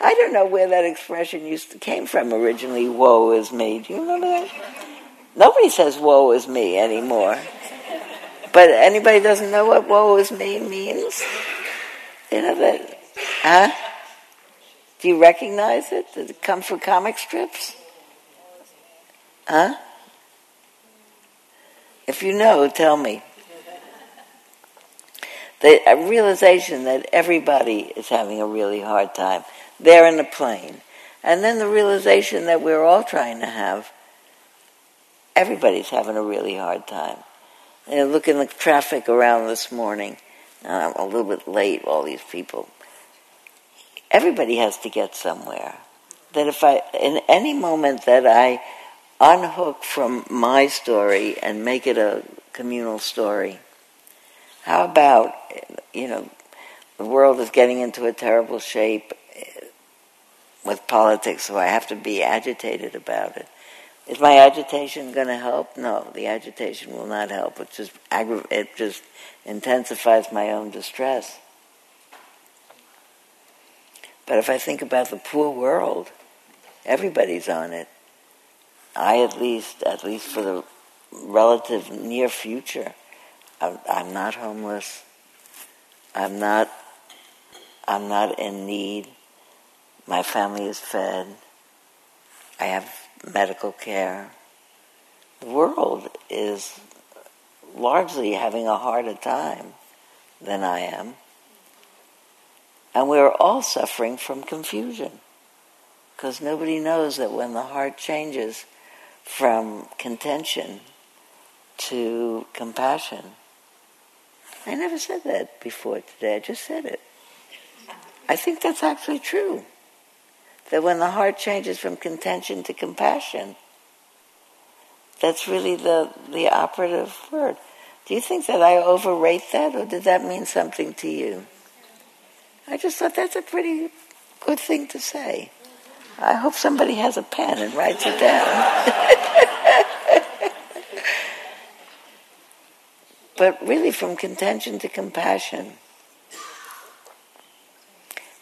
A: I don't know where that expression used to, came from originally, woe is me. Do you remember that? Nobody says woe is me anymore. But anybody doesn't know what woe is me means? You know that, huh? Do you recognize it? Did it come from comic strips? Huh? If you know, tell me. The realization that everybody is having a really hard time. They're in the plane. And then the realization that we're all trying to have. Everybody's having a really hard time. And look in the traffic around this morning. I'm a little bit late, all these people. Everybody has to get somewhere. That if I, in any moment that I unhook from my story and make it a communal story. How about, you know, the world is getting into a terrible shape with politics, so I have to be agitated about it. Is my agitation going to help? No, the agitation will not help. It just aggra- it just intensifies my own distress. But if I think about the poor world, everybody's on it. I at least, at least for the relative near future, I'm, I'm not homeless. I'm not. I'm not in need. My family is fed. I have medical care. The world is largely having a harder time than I am. And we're all suffering from confusion because nobody knows that when the heart changes, from contention to compassion. I never said that before today, I just said it. I think that's actually true. That when the heart changes from contention to compassion, that's really the, the operative word. Do you think that I overrate that, or did that mean something to you? I just thought that's a pretty good thing to say. I hope somebody has a pen and writes it down. but really, from contention to compassion.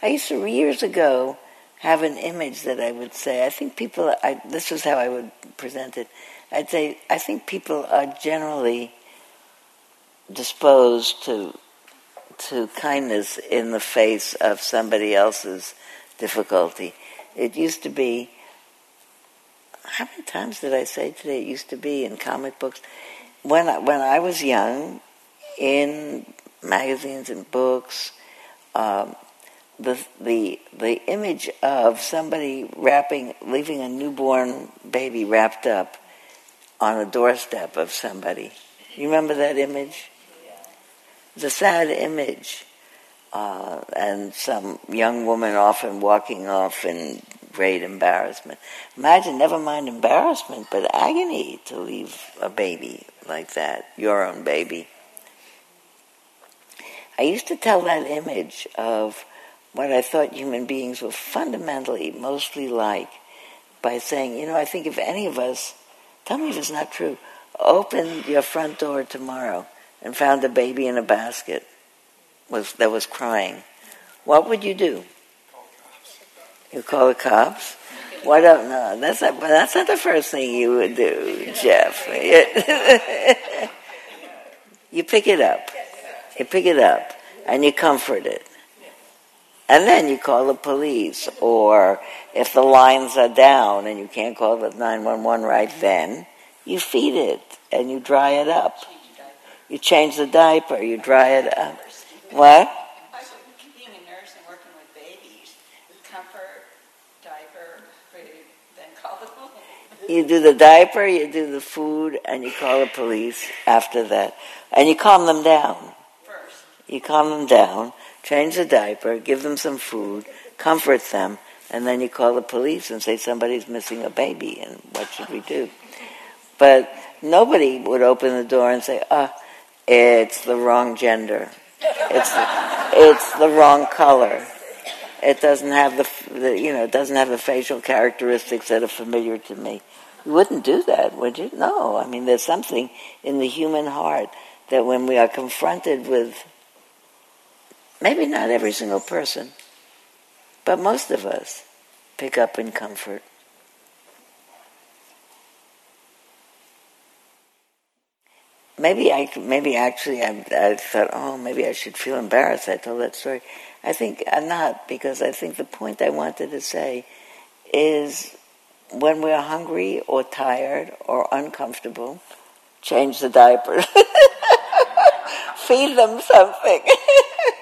A: I used to, years ago, have an image that I would say, I think people, I, this was how I would present it. I'd say, I think people are generally disposed to to kindness in the face of somebody else's difficulty. It used to be, how many times did I say today it used to be in comic books? When I, when I was young, in magazines and books, um, the the the image of somebody wrapping, leaving a newborn baby wrapped up on a doorstep of somebody. You remember that image? It's a sad image uh, and some young woman often walking off in great embarrassment. Imagine, never mind embarrassment, but agony to leave a baby like that, your own baby. I used to tell that image of what I thought human beings were fundamentally mostly like by saying, you know, I think if any of us, tell me if it's not true, opened your front door tomorrow and found a baby in a basket, was that was crying, what would you do? You call the cops? Why don't know? That's not. That's not the first thing you would do, Jeff. you pick it up. You pick it up and you comfort it. And then you call the police, or if the lines are down and you can't call the 911 right then, you feed it and you dry it up. You change the diaper, you dry it up. What?
M: Being a nurse and working with babies, comfort, diaper, then call the police.
A: You do the diaper, you do the food, and you call the police after that. And you calm them down.
M: First.
A: You calm them down, change the diaper, give them some food, comfort them, and then you call the police and say somebody's missing a baby and what should we do? But nobody would open the door and say, ah, it's the wrong gender. It's it's the wrong color. It doesn't have the, the you know it doesn't have the facial characteristics that are familiar to me. You wouldn't do that, would you? No. I mean, there's something in the human heart that when we are confronted with maybe not every single person, but most of us pick up in comfort. maybe I maybe actually I, I thought, oh, maybe I should feel embarrassed. I told that story. I think I'm not because I think the point I wanted to say is when we're hungry or tired or uncomfortable, change the diaper, feed them something.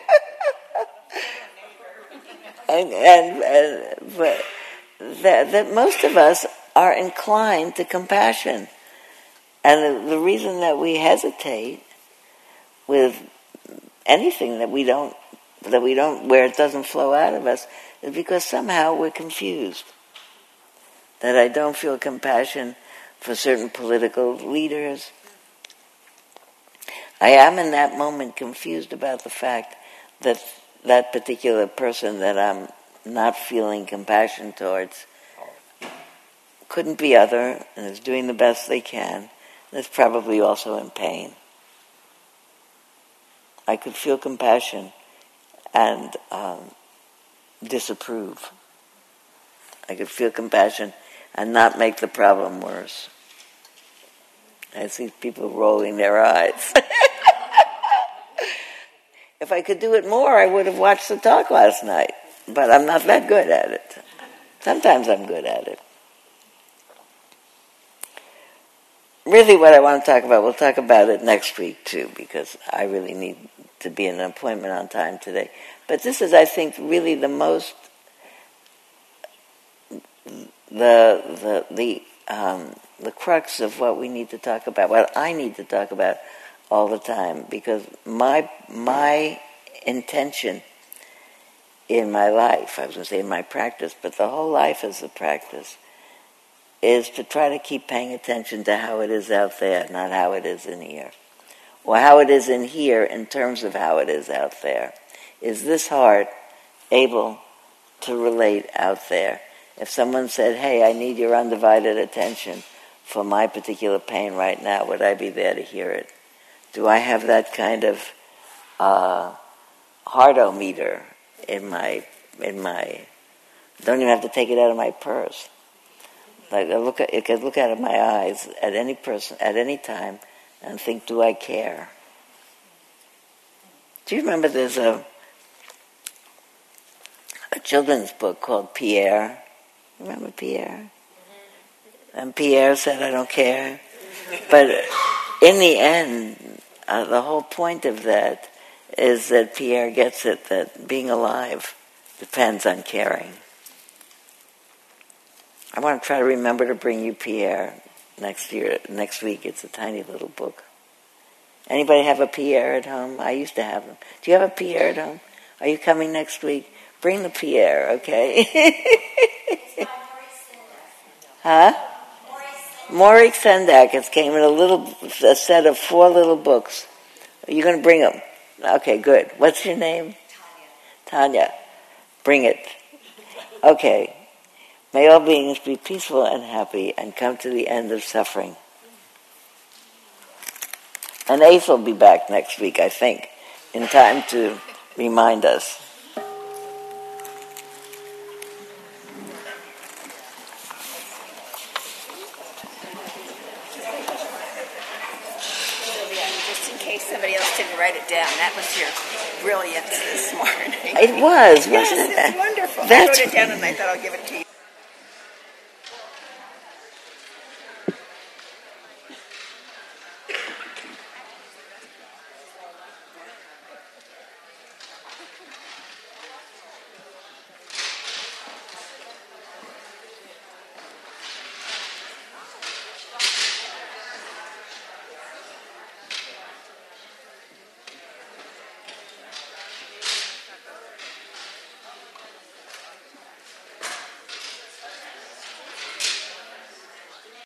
A: and, and, and that, that most of us are inclined to compassion. And the, the reason that we hesitate with anything that we don't that we don't where it doesn't flow out of us is because somehow we're confused. That I don't feel compassion for certain political leaders. I am in that moment confused about the fact that that particular person that I'm not feeling compassion towards couldn't be other and is doing the best they can that's probably also in pain. I could feel compassion and um, disapprove. I could feel compassion and not make the problem worse. I see people rolling their eyes. if I could do it more, I would have watched the talk last night. But I'm not that good at it. Sometimes I'm good at it. really what I want to talk about, we'll talk about it next week too, because I really need to be in an appointment on time today. But this is, I think, really the most the the the um, the crux of what we need to talk about, what I need to talk about all the time, because my my intention in my life, I was going to say in my practice, but the whole life is a practice is to try to keep paying attention to how it is out there, not how it is in here. Or how it is in here in terms of how it is out there. Is this heart able to relate out there? If someone said, hey, I need your undivided attention for my particular pain right now, would I be there to hear it? Do I have that kind of uh, heartometer in my, in my, don't even have to take it out of my purse like I look at, I could look out of my eyes at any person at any time and think, do I care? Do you remember there's a a children's book called Pierre? Remember Pierre? And Pierre said, I don't care. But in the end, uh, the whole point of that is that Pierre gets it that being alive depends on caring. I want to try to remember to bring you Pierre next year, next week. It's a tiny little book. Anybody have a Pierre at home? I used to have them. Do you have a Pierre at home? Are you coming next week? Bring the Pierre, okay? huh? Maurice Sendak. It came in a little a set of four little books. Are you going to bring them? Okay, good. What's your name? Tanya. Tanya. Bring it. Okay. May all beings be peaceful and happy and come to the end of suffering. And Ace will be back next week, I think, in time to remind us.
H: Down. That was your brilliance this morning.
A: It was,
H: Yes,
A: wasn't it?
H: it's wonderful. I wrote it down and I thought I'll give it to you.